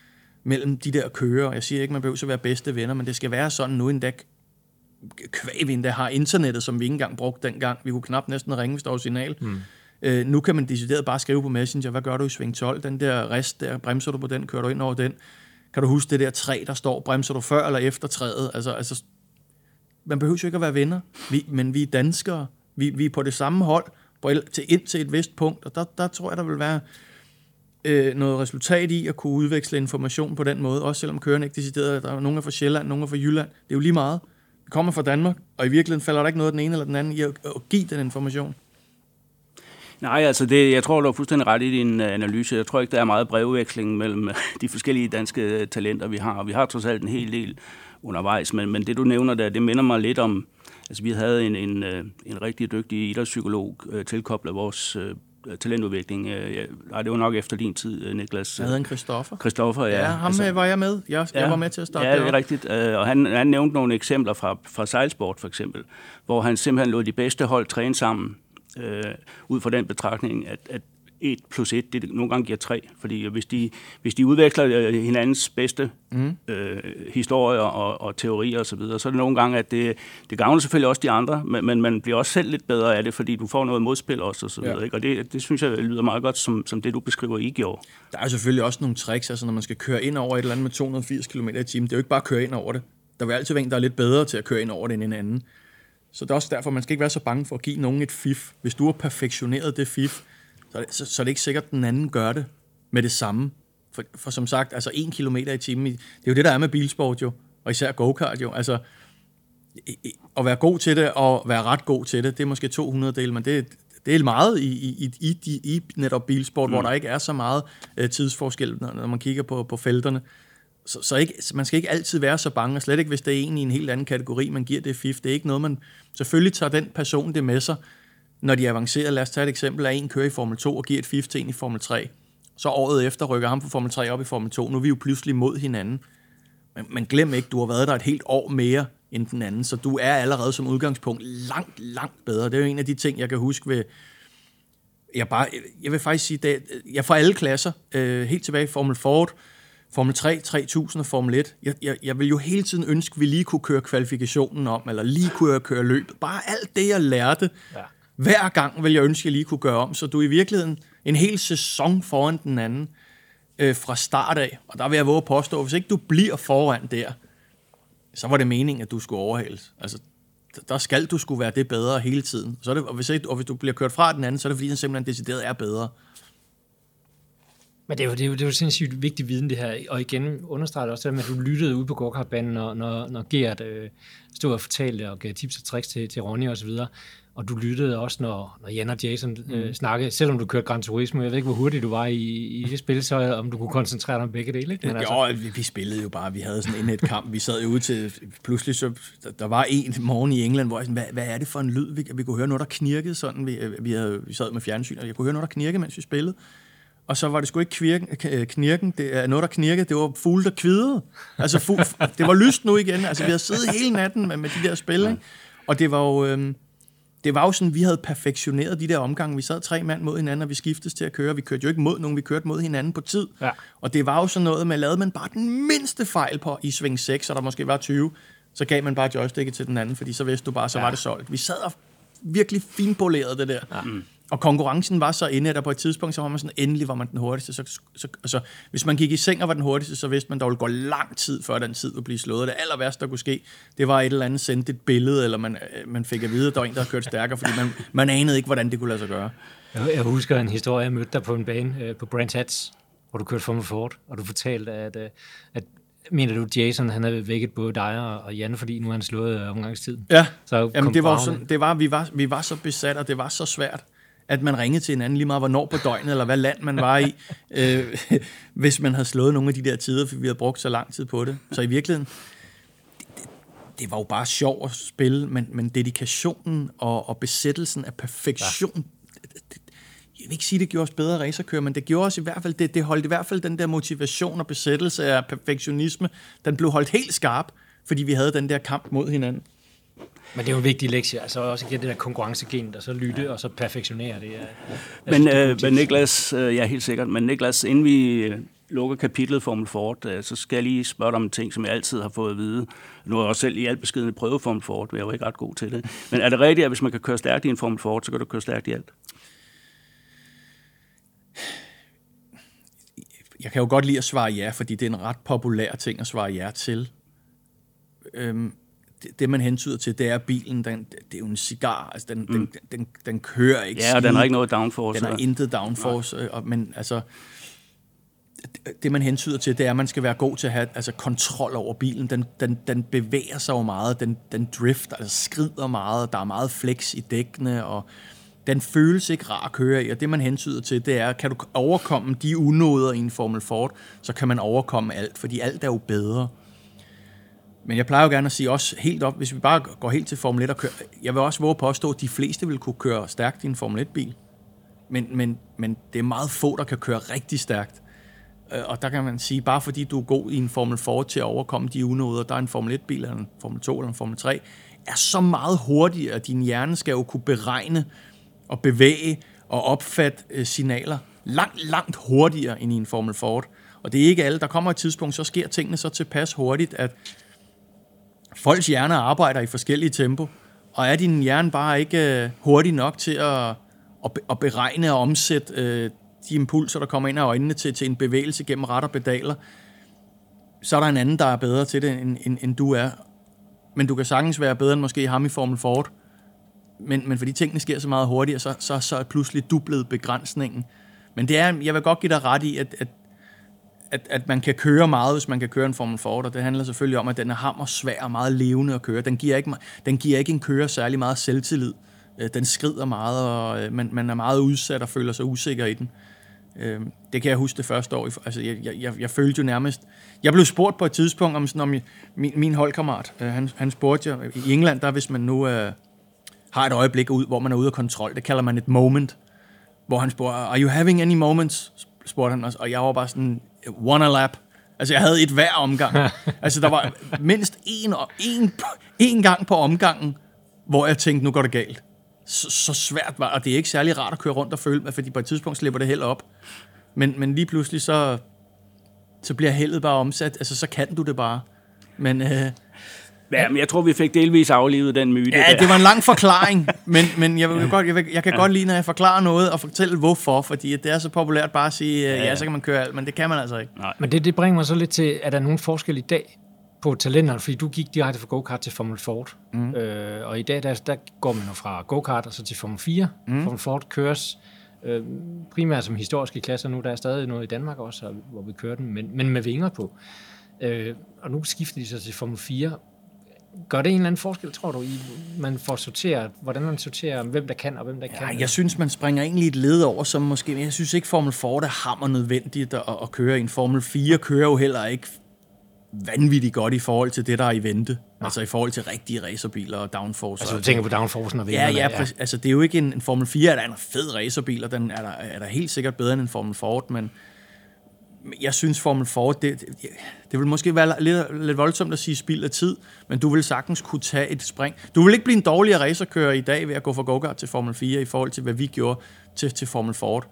S3: mellem de der kører. Jeg siger ikke, man behøver at være bedste venner, men det skal være sådan nu endda, kvæg vi endda har internettet, som vi ikke engang brugte dengang. Vi kunne knap næsten ringe, hvis der var signal. Mm. Øh, nu kan man decideret bare skrive på Messenger, hvad gør du i sving 12? Den der rest der, bremser du på den, kører du ind over den? Kan du huske det der træ, der står, bremser du før eller efter træet? Altså, altså man behøver jo ikke at være venner, vi, men vi er danskere. Vi, vi er på det samme hold, på, til ind til et vist punkt, og der, der tror jeg, der vil være øh, noget resultat i at kunne udveksle information på den måde, også selvom kørende ikke decideret, der er nogen er fra Sjælland, nogen er fra Jylland. Det er jo lige meget. Vi kommer fra Danmark, og i virkeligheden falder der ikke noget af den ene eller den anden i at, at give den information.
S2: Nej, altså det, jeg tror, du har fuldstændig ret i din øh, analyse. Jeg tror ikke, der er meget brevveksling mellem øh, de forskellige danske øh, talenter, vi har. Vi har trods alt en hel del undervejs, men, men det du nævner der, det minder mig lidt om, altså vi havde en, en, en rigtig dygtig idrætspsykolog tilkoblet vores talentudvikling. Øh, nej, det var nok efter din tid, øh, Niklas.
S3: Jeg havde en Christoffer.
S2: Christoffer, ja.
S3: Ja, ham altså, var jeg med. Jeg, ja, jeg var med til at starte
S2: Ja, det er rigtigt. Og han, han nævnte nogle eksempler fra, fra sejlsport, for eksempel, hvor han simpelthen lod de bedste hold træne sammen, øh, ud fra den betragtning, at, at 1 plus 1, det nogle gange giver 3. Fordi hvis de, hvis de udveksler øh, hinandens bedste mm. øh, historier og, og teorier osv., så, videre, så er det nogle gange, at det, det gavner selvfølgelig også de andre, men, men man bliver også selv lidt bedre af det, fordi du får noget modspil også og så videre. Ja. Ikke? Og det, det synes jeg lyder meget godt, som, som det du beskriver, I gjorde.
S3: Der er selvfølgelig også nogle tricks, altså når man skal køre ind over et eller andet med 280 km i timen, det er jo ikke bare at køre ind over det. Der vil altid være en, der er lidt bedre til at køre ind over det end en anden. Så det er også derfor, man skal ikke være så bange for at give nogen et fif. Hvis du har perfektioneret det fif, så er det, så, så er det ikke sikkert, at den anden gør det med det samme. For, for som sagt, altså en kilometer i timen, det er jo det, der er med bilsport jo, og især go-kart jo. Altså, at være god til det, og være ret god til det, det er måske 200 del, men det, det er meget i, i, i, i, i netop bilsport, mm. hvor der ikke er så meget uh, tidsforskel, når, når man kigger på, på felterne. Så, så ikke, man skal ikke altid være så bange, og slet ikke, hvis det er en i en helt anden kategori, man giver det fif. Det er ikke noget, man... Selvfølgelig tager den person det med sig, når de avancerer. Lad os tage et eksempel af en kører i Formel 2 og giver et fif til en i Formel 3. Så året efter rykker ham fra Formel 3 op i Formel 2. Nu er vi jo pludselig mod hinanden. Men, men glem ikke, du har været der et helt år mere end den anden, så du er allerede som udgangspunkt langt, langt bedre. Det er jo en af de ting, jeg kan huske ved... Jeg, bare, jeg vil faktisk sige, at jeg får alle klasser, øh, helt tilbage i Formel Ford, Formel 3, 3000 og Formel 1. Jeg, jeg, jeg vil jo hele tiden ønske, at vi lige kunne køre kvalifikationen om, eller lige kunne køre løbet. Bare alt det, jeg lærte, ja hver gang vil jeg ønske, at jeg lige kunne gøre om. Så du er i virkeligheden en hel sæson foran den anden øh, fra start af. Og der vil jeg våge at påstå, at hvis ikke du bliver foran der, så var det meningen, at du skulle overhales. Altså, der skal du skulle være det bedre hele tiden. Så er det, og, hvis ikke, og hvis du bliver kørt fra den anden, så er det fordi, den simpelthen decideret er bedre.
S1: Men det er, jo, det, er jo, det er jo sindssygt vigtig viden, det her. Og igen understreger det også det med, at du lyttede ud på gårdkartbanen, når, når, når Gert øh, stod og fortalte og gav tips og tricks til, til Ronny og så videre. Og du lyttede også, når, når Jan og Jason øh, mm. snakkede, selvom du kørte Gran Turismo. Jeg ved ikke, hvor hurtigt du var i, i det spil, så om du kunne koncentrere dig om begge dele. Ikke?
S3: Men altså... Jo, vi, vi spillede jo bare. Vi havde sådan en kamp. Vi sad jo ude til... Pludselig så... Der var en morgen i England, hvor jeg sådan, hvad, hvad er det for en lyd? Vi, vi kunne høre noget, der knirkede sådan. Vi, vi, havde, vi sad med fjernsyn, og jeg kunne høre noget, der knirkede, mens vi spillede og så var det sgu ikke kvirken, knirken, det er noget, der knirkede, det var fugle, der kvidede. Altså, fu, det var lyst nu igen. Altså, vi havde siddet hele natten med, med de der spil, ikke? og det var jo... Øhm, det var jo sådan, vi havde perfektioneret de der omgange. Vi sad tre mand mod hinanden, og vi skiftes til at køre. Vi kørte jo ikke mod nogen, vi kørte mod hinanden på tid. Ja. Og det var jo sådan noget med, lavede man bare den mindste fejl på i sving 6, og der måske var 20, så gav man bare joysticket til den anden, fordi så vidste du bare, så ja. var det solgt. Vi sad og virkelig finpolerede det der. Ja. Mm. Og konkurrencen var så inde, at der på et tidspunkt, så var man sådan, endelig var man den hurtigste. Så, så, altså, hvis man gik i seng og var den hurtigste, så vidste man, der ville gå lang tid, før den tid ville blive slået. Det aller værste, der kunne ske, det var et eller andet sendt et billede, eller man, øh, man fik at vide, at der var en, der havde kørt stærkere, fordi man, man anede ikke, hvordan det kunne lade sig gøre.
S1: Jeg, husker en historie, jeg mødte dig på en bane øh, på Brands Hats, hvor du kørte Formel Ford, og du fortalte, at, øh, at Mener du, Jason han havde vækket både dig og Jan, fordi nu har han slået omgangstid?
S3: Ja, så Jamen, det var, sådan, det var, vi, var, vi var så besat, og det var så svært at man ringede til hinanden lige meget, hvornår på døgnet, eller hvad land man var i, øh, hvis man havde slået nogle af de der tider, for vi havde brugt så lang tid på det. Så i virkeligheden, det, det var jo bare sjov at spille, men, men dedikationen og, og besættelsen af perfektion, ja. det, det, jeg vil ikke sige, det gjorde os bedre racerkører, men det gjorde os i hvert fald, det, det holdt i hvert fald den der motivation og besættelse af perfektionisme, den blev holdt helt skarp, fordi vi havde den der kamp mod hinanden.
S1: Men det er jo en vigtig lektie, altså også igen det der konkurrencegen, der så lytte ja. og så perfektionere det. Er,
S2: men, øh, men Niklas, øh, ja helt sikkert, men Niklas, inden vi øh, lukker kapitlet Formel Ford, øh, så skal jeg lige spørge dig om en ting, som jeg altid har fået at vide. Nu har jeg også selv i alt beskeden prøvet Formel Ford, men jeg var ikke ret god til det. Men er det rigtigt, at hvis man kan køre stærkt i en Formel Ford, så kan du køre stærkt i alt?
S3: Jeg kan jo godt lide at svare ja, fordi det er en ret populær ting at svare ja til. Øhm, det, det, man hentyder til, det er, at bilen, den, det er jo en cigar, altså den, mm. den, den, den kører ikke
S2: Ja, og den har ikke noget downforce.
S3: Den har intet downforce, Nej. og, men altså, det man hentyder til, det er, at man skal være god til at have altså, kontrol over bilen. Den, den, den bevæger sig jo meget, den, den drifter, altså skrider meget, der er meget flex i dækkene, og den føles ikke rar at køre i, og det man hentyder til, det er, kan du overkomme de unåder i en Formel Ford, så kan man overkomme alt, fordi alt er jo bedre. Men jeg plejer jo gerne at sige også helt op, hvis vi bare går helt til Formel 1 og kører, jeg vil også våge at påstå, at de fleste vil kunne køre stærkt i en Formel 1-bil. Men, men, men det er meget få, der kan køre rigtig stærkt. Øh, og der kan man sige, bare fordi du er god i en Formel 4 til at overkomme de unåder, der er en Formel 1-bil, eller en Formel 2 eller en Formel 3, er så meget hurtigere, at din hjerne skal jo kunne beregne og bevæge og opfatte øh, signaler langt, langt hurtigere end i en Formel Ford. Og det er ikke alle. Der kommer et tidspunkt, så sker tingene så tilpas hurtigt, at folks hjerner arbejder i forskellige tempo, og er din hjerne bare ikke øh, hurtig nok til at, at, at beregne og omsætte øh, de impulser, der kommer ind af øjnene til, til en bevægelse gennem ret og pedaler, så er der en anden, der er bedre til det, end, end, end du er. Men du kan sagtens være bedre end måske ham i Formel Ford. Men, men fordi tingene sker så meget hurtigere, så, så, så er pludselig du blevet begrænsningen. Men det er, jeg vil godt give dig ret i, at, at, at, at man kan køre meget, hvis man kan køre en Formel Ford, og det handler selvfølgelig om, at den er hammer svær og meget levende at køre. Den giver ikke, den giver ikke en kører særlig meget selvtillid. Øh, den skrider meget, og øh, man, man er meget udsat og føler sig usikker i den. Øh, det kan jeg huske det første år. Altså, jeg, jeg, jeg følte jo nærmest... Jeg blev spurgt på et tidspunkt om, sådan, om min, min holdkammerat. Han, han spurgte jeg, i England, der hvis man nu øh, har et øjeblik ud, hvor man er ude af kontrol, det kalder man et moment, hvor han spurgte, are you having any moments? spurgte han, og jeg var bare sådan, one lap. Altså, jeg havde et hver omgang. altså, der var mindst en, en, en gang på omgangen, hvor jeg tænkte, nu går det galt. Så, så svært var og det er ikke særlig rart at køre rundt og føle med, fordi på et tidspunkt slipper det helt op. Men, men lige pludselig, så, så bliver heldet bare omsat. Altså, så kan du det bare. Men, øh,
S2: Ja, men jeg tror, vi fik delvis aflivet den myte.
S3: Ja, der. det var en lang forklaring, men, men jeg, vil godt, jeg, vil, jeg kan ja. godt lide, når jeg forklarer noget, og fortælle hvorfor, fordi det er så populært bare at sige, ja, ja så kan man køre alt, men det kan man altså ikke.
S1: Nej. Men det, det bringer mig så lidt til, at der er nogen forskel i dag på talenterne, fordi du gik direkte fra go-kart til Formel Ford, mm. øh, og i dag der, der går man jo fra go-kart og så til Formel 4. Mm. Formel Ford køres øh, primært som historiske klasser nu, der er stadig noget i Danmark også, hvor vi kører den, men, men med vinger på. Øh, og nu skifter de så til Formel 4, Gør det en eller anden forskel, tror du, i man får sorteret, hvordan man sorterer, hvem der kan og hvem der ja,
S3: kan? Jeg synes, man springer egentlig et led over, som måske, jeg synes ikke Formel 4 er hammer nødvendigt at, at køre. En Formel 4 kører jo heller ikke vanvittigt godt i forhold til det, der er i vente. Ja. Altså i forhold til rigtige racerbiler og downforce.
S1: Altså du tænker på downforce og
S3: vinderne? Ja, ja, ja. altså det er jo ikke en, en Formel 4, er der en fed racerbil, og den er der, er der helt sikkert bedre end en Formel Ford, men jeg synes Formel Ford, det, det, det vil måske være lidt, lidt voldsomt at sige spild af tid, men du vil sagtens kunne tage et spring. Du vil ikke blive en dårligere racerkører i dag ved at gå fra go til Formel 4 i forhold til, hvad vi gjorde til, til Formel Ford.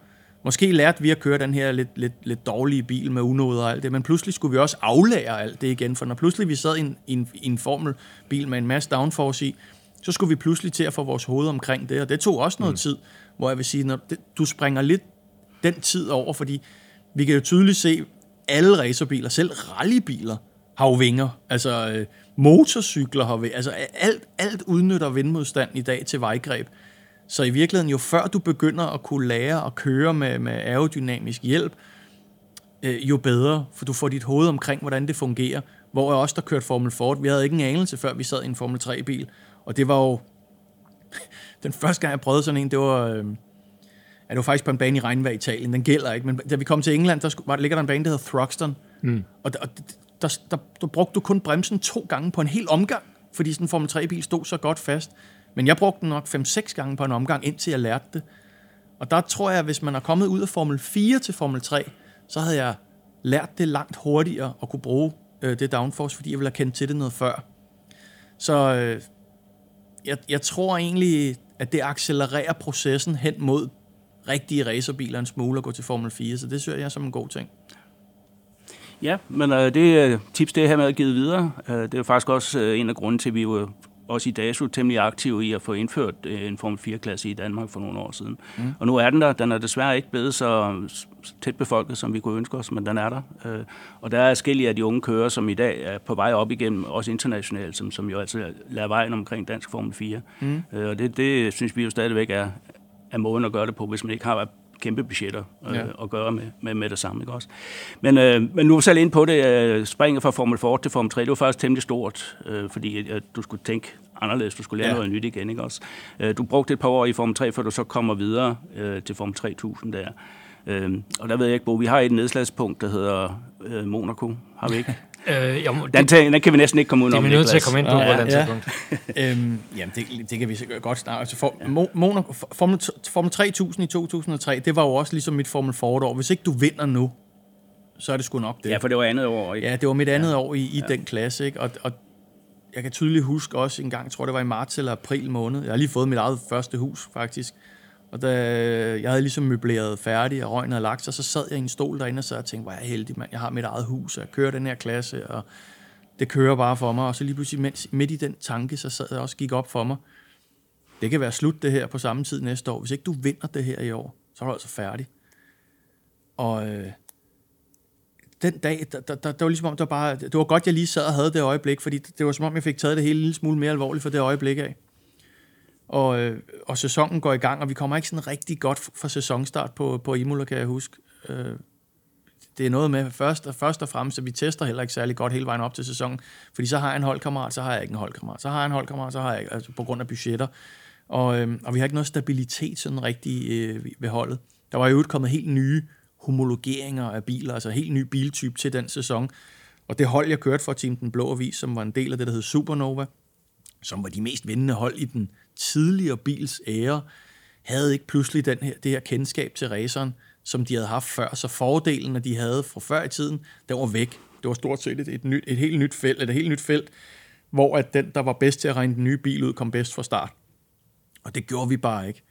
S3: Måske lærte vi at køre den her lidt, lidt, lidt dårlige bil med unoder og alt det, men pludselig skulle vi også aflære alt det igen, for når pludselig vi sad i en, i en, i en formelbil med en masse downforce i, så skulle vi pludselig til at få vores hoved omkring det, og det tog også noget mm. tid, hvor jeg vil sige, når det, du springer lidt den tid over, fordi vi kan jo tydeligt se, alle racerbiler, selv rallybiler, har jo vinger. Altså øh, motorcykler har vinger. Altså alt, alt udnytter vindmodstand i dag til vejgreb. Så i virkeligheden, jo før du begynder at kunne lære at køre med, med aerodynamisk hjælp, øh, jo bedre, for du får dit hoved omkring, hvordan det fungerer. Hvor jeg også der kørte Formel Ford, vi havde ikke en anelse, før vi sad i en Formel 3-bil. Og det var jo... Den første gang, jeg prøvede sådan en, det var... Øh, Ja, det var faktisk på en bane i regnvejr i Italien. Den gælder ikke, men da vi kom til England, der, var, der ligger der en bane, der hedder Thruxton. Mm. Og, der, og der, der, der, brugte du kun bremsen to gange på en hel omgang, fordi sådan en Formel 3-bil stod så godt fast. Men jeg brugte den nok 5-6 gange på en omgang, indtil jeg lærte det. Og der tror jeg, at hvis man er kommet ud af Formel 4 til Formel 3, så havde jeg lært det langt hurtigere at kunne bruge øh, det downforce, fordi jeg ville have kendt til det noget før. Så øh, jeg, jeg tror egentlig, at det accelererer processen hen mod rigtige racerbiler en smule at gå til Formel 4, så det synes jeg som en god ting.
S2: Ja, men øh, det øh, tips, det her med at give videre, øh, det er faktisk også øh, en af grunden til, at vi var også i dag så temmelig aktive i at få indført øh, en Formel 4-klasse i Danmark for nogle år siden. Mm. Og nu er den der. Den er desværre ikke blevet så tæt befolket, som vi kunne ønske os, men den er der. Øh, og der er forskellige af de unge kører, som i dag er på vej op igennem, også internationalt, som, som jo altså lader vejen omkring dansk Formel 4. Mm. Øh, og det, det synes vi jo stadigvæk er, er måden at gøre det på, hvis man ikke har kæmpe budgetter øh, ja. at gøre med, med, med det samme. Ikke også? Men, øh, men nu er selv ind på det, øh, springet fra Formel 4 til Formel 3, det var faktisk temmelig stort, øh, fordi øh, du skulle tænke anderledes, du skulle lære ja. noget nyt igen. Ikke også? Øh, du brugte et par år i Formel 3, før du så kommer videre øh, til Formel 3000 der. Øh, og der ved jeg ikke, Bo, vi har et nedslagspunkt, der hedder øh, Monaco, har vi ikke? Øh, jo, den, den kan vi næsten ikke komme ud om.
S1: Det er vi nødt til at komme ind på ja, på den ja. tidspunkt.
S3: øhm, jamen, det, det kan vi godt snakke. Altså, for, ja. Monaco, Formel, Formel 3000 i 2003, det var jo også ligesom mit Formel Ford-år. Hvis ikke du vinder nu, så er det sgu nok det.
S2: Ja, for det var andet år,
S3: ikke? Ja, det var mit andet ja. år i, i ja. den klasse, ikke? Og, og jeg kan tydeligt huske også en gang, jeg tror det var i marts eller april måned, jeg har lige fået mit eget første hus, faktisk. Og da jeg havde ligesom møbleret færdig, og røgen havde lagt sig, så sad jeg i en stol derinde og sad og tænkte, hvor er jeg heldig, mand. Jeg har mit eget hus, og jeg kører den her klasse, og det kører bare for mig. Og så lige pludselig mens, midt i den tanke, så sad jeg også gik op for mig. Det kan være slut det her på samme tid næste år. Hvis ikke du vinder det her i år, så er du altså færdig. Og øh, den dag, der, der, der, det var ligesom om, det var, bare, det var godt, jeg lige sad og havde det øjeblik, fordi det, det var som om, jeg fik taget det hele en lille smule mere alvorligt for det øjeblik af. Og, øh, og sæsonen går i gang, og vi kommer ikke sådan rigtig godt fra sæsonstart på, på Imola, kan jeg huske. Øh, det er noget med først, og først og fremmest, at vi tester heller ikke særlig godt hele vejen op til sæsonen, fordi så har jeg en holdkammerat, så har jeg ikke en holdkammerat, så har jeg en holdkammerat, så har jeg ikke, altså på grund af budgetter. Og, øh, og vi har ikke noget stabilitet sådan rigtig øh, ved holdet. Der var jo kommet helt nye homologeringer af biler, altså helt ny biltype til den sæson. Og det hold, jeg kørte for Team Den Blå Avis, som var en del af det, der hed Supernova, som var de mest vindende hold i den tidligere bils ære, havde ikke pludselig den her, det her kendskab til raceren, som de havde haft før. Så fordelen, de havde fra før i tiden, den var væk. Det var stort set et, et, nyt, et helt nyt felt, et helt nyt felt, hvor at den, der var bedst til at regne den nye bil ud, kom bedst fra start. Og det gjorde vi bare ikke.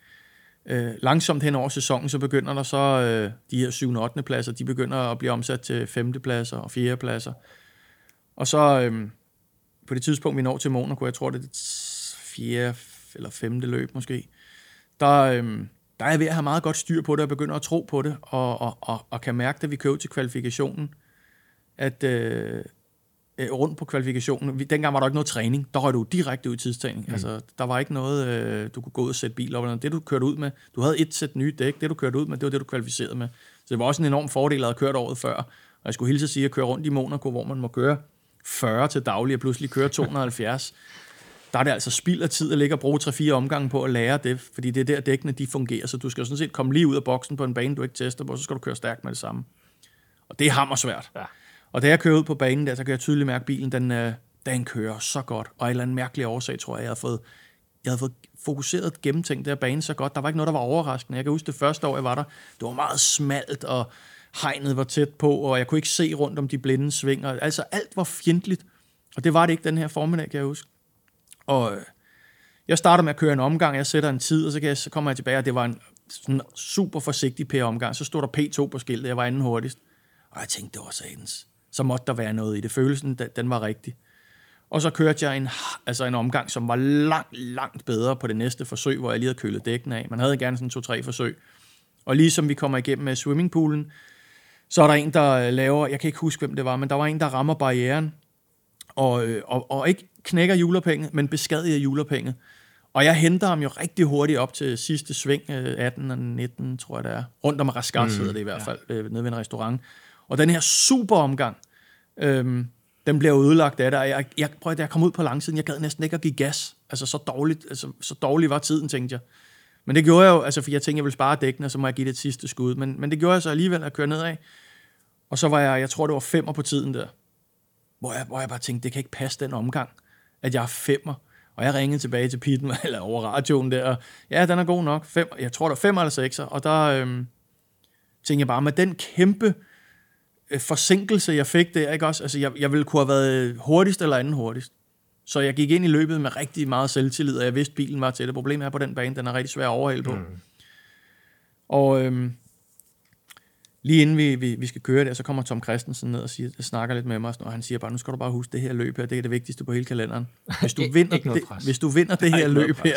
S3: Øh, langsomt hen over sæsonen, så begynder der så øh, de her 7. og 8. pladser, de begynder at blive omsat til 5. pladser og 4. pladser. Og så øh, på det tidspunkt, vi når til Monaco, jeg tror det er 4 eller 5. løb måske, der, øh, der er jeg ved at have meget godt styr på det, og begynder at tro på det, og, og, og, og kan mærke, at vi kører til kvalifikationen, at, øh, øh, rundt på kvalifikationen. Dengang var der ikke noget træning. Der røg du direkte ud i tidstræning. Mm. Altså, der var ikke noget, øh, du kunne gå ud og sætte bil op. Eller det, du kørte ud med, du havde et sæt nye dæk. Det, du kørte ud med, det var det, du kvalificerede med. Så det var også en enorm fordel at have kørt året før. Og jeg skulle hilse at sige, at køre rundt i Monaco, hvor man må køre 40 til daglig, og pludselig køre 270. der er det altså spild af tid at ligge og bruge 3-4 omgange på at lære det, fordi det er der dækkene de fungerer, så du skal sådan set komme lige ud af boksen på en bane, du ikke tester på, så skal du køre stærkt med det samme. Og det er hammer svært. Ja. Og da jeg kører ud på banen der, så kan jeg tydeligt mærke, at bilen den, øh, den kører så godt. Og en eller anden mærkelig årsag, tror jeg, jeg havde fået, jeg havde fået fokuseret gennemtænkt der bane så godt. Der var ikke noget, der var overraskende. Jeg kan huske det første år, jeg var der. Det var meget smalt, og hegnet var tæt på, og jeg kunne ikke se rundt om de blinde svinger. Altså alt var fjendtligt. Og det var det ikke den her formiddag, kan jeg huske. Og øh, jeg starter med at køre en omgang, jeg sætter en tid, og så, kan jeg, så kommer jeg tilbage, og det var en sådan super forsigtig P-omgang. Så stod der P2 på skiltet, jeg var anden hurtigst. Og jeg tænkte, det var satans så måtte der være noget i det. Følelsen, den var rigtig. Og så kørte jeg en, altså en omgang, som var langt, langt bedre på det næste forsøg, hvor jeg lige havde kølet dækken af. Man havde gerne sådan to-tre forsøg. Og ligesom vi kommer igennem med swimmingpoolen, så er der en, der øh, laver, jeg kan ikke huske, hvem det var, men der var en, der rammer barrieren, og, øh, og, og ikke knækker julerpenge, men beskadiger julerpenge. Og jeg henter ham jo rigtig hurtigt op til sidste sving, 18 øh, og 19, tror jeg det er. Rundt om Raskat mm, sidder det i hvert fald, ja. Øh, nede ved en restaurant. Og den her super omgang, øhm, den bliver ødelagt af det, og jeg, jeg, prøv, da jeg kom ud på langsiden, jeg gad næsten ikke at give gas. Altså så dårligt, altså, så dårlig var tiden, tænkte jeg. Men det gjorde jeg jo, altså, for jeg tænkte, jeg ville spare dækkene, og så må jeg give det et sidste skud. Men, men det gjorde jeg så alligevel at køre nedad. Og så var jeg, jeg tror det var femmer på tiden der. Hvor jeg, hvor jeg bare tænkte, det kan ikke passe den omgang, at jeg er femmer. Og jeg ringede tilbage til Pitten, eller over radioen der, og ja, den er god nok. Fem, jeg tror, der er fem eller sekser. Og der øhm, tænkte jeg bare, med den kæmpe Øh, forsinkelse, jeg fik der, ikke også? Altså, jeg, jeg ville kunne have været hurtigst eller anden hurtigst. Så jeg gik ind i løbet med rigtig meget selvtillid, og jeg vidste, bilen var til det. Problemet er på den bane, den er rigtig svær at overhælde på. Mm. Og øhm, lige inden vi, vi, vi skal køre der, så kommer Tom Christensen ned og siger, snakker lidt med mig, og han siger bare, nu skal du bare huske, det her løb her, det er det vigtigste på hele kalenderen. Hvis du vinder, det, hvis du vinder det her løb her,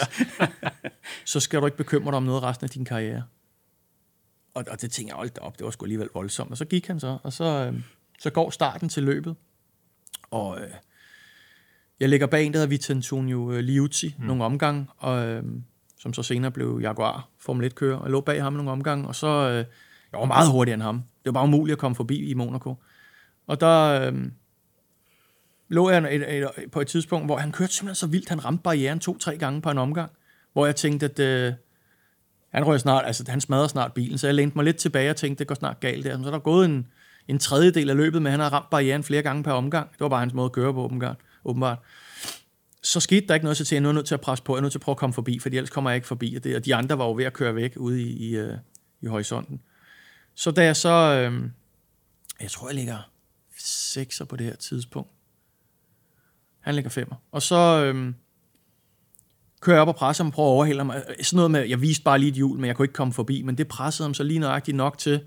S3: så skal du ikke bekymre dig om noget resten af din karriere. Og, og det tænkte jeg, holdt op, det var sgu alligevel voldsomt. Og så gik han så, og så, øh, så går starten til løbet. Og øh, jeg ligger bag en, der hedder Vicentonio øh, Liuzzi, mm. nogle omgange, og, øh, som så senere blev Jaguar Formel 1-kører. Og jeg lå bag ham nogle omgange, og så... Øh, jeg var meget hurtigere end ham. Det var bare umuligt at komme forbi i Monaco. Og der øh, lå jeg et, et, et, på et tidspunkt, hvor han kørte simpelthen så vildt, han ramte barrieren to-tre gange på en omgang, hvor jeg tænkte, at øh, han rører snart, altså han smadrer snart bilen, så jeg lænte mig lidt tilbage og tænkte, det går snart galt der. Så der er gået en, en tredjedel af løbet, men han har ramt barrieren flere gange per omgang. Det var bare hans måde at køre på, åbenbart. åbenbart. Så skete der ikke noget, så til jeg er nødt til at presse på, jeg er nødt til at prøve at komme forbi, for ellers kommer jeg ikke forbi. Og, det, og de andre var jo ved at køre væk ude i, i, øh, i horisonten. Så da jeg så, øh, jeg tror, jeg ligger sekser på det her tidspunkt. Han ligger femmer. Og så, øh, kører jeg op og presser ham, prøver at overhælde ham. Øh, sådan noget med, jeg viste bare lige et hjul, men jeg kunne ikke komme forbi. Men det pressede ham så lige nøjagtigt nok til,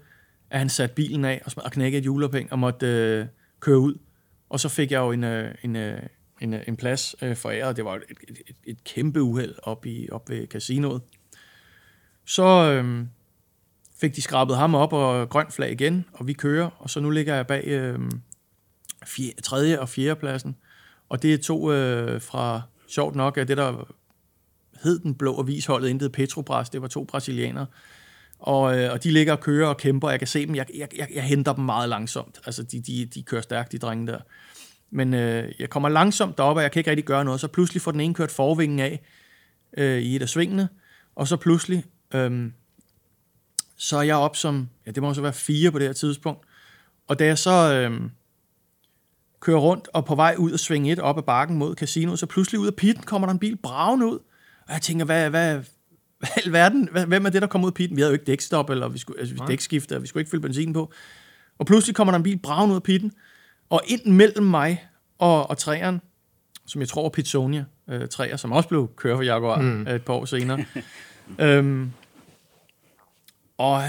S3: at han satte bilen af og, og knækkede et hjulophæng og måtte øh, køre ud. Og så fik jeg jo en, øh, en, øh, en, øh, en plads øh, foræret. Det var et, et, et, et kæmpe uheld op, i, op ved casinoet. Så øh, fik de skrabet ham op og grønt flag igen, og vi kører. Og så nu ligger jeg bag øh, fjerde, tredje og fjerde pladsen. Og det er to øh, fra, sjovt nok, af det der hed den blå avisholdet, intet Petrobras, det var to brasilianere. Og, øh, og de ligger og kører og kæmper, jeg kan se dem, jeg, jeg, jeg, jeg henter dem meget langsomt. Altså, de, de, de kører stærkt, de drenge der. Men øh, jeg kommer langsomt derop, og jeg kan ikke rigtig gøre noget. Så pludselig får den ene kørt forvingen af øh, i et af svingene, og så pludselig, øh, så er jeg op som, ja, det må så være fire på det her tidspunkt. Og da jeg så øh, kører rundt og på vej ud og svinge et op ad bakken mod casinoet, så pludselig ud af pitten kommer der en bil braven ud. Og jeg tænker, hvad, hvad, hvad i verden, hvem er det, der kommer ud af pitten? Vi havde jo ikke dækstop, eller vi skulle, altså, dækskifte, og vi skulle ikke fylde benzin på. Og pludselig kommer der en bil braven ud af pitten, og ind mellem mig og, og træeren, som jeg tror var Pitsonia, øh, træer, som også blev kørt for Jaguar mm. et par år senere. øhm, og,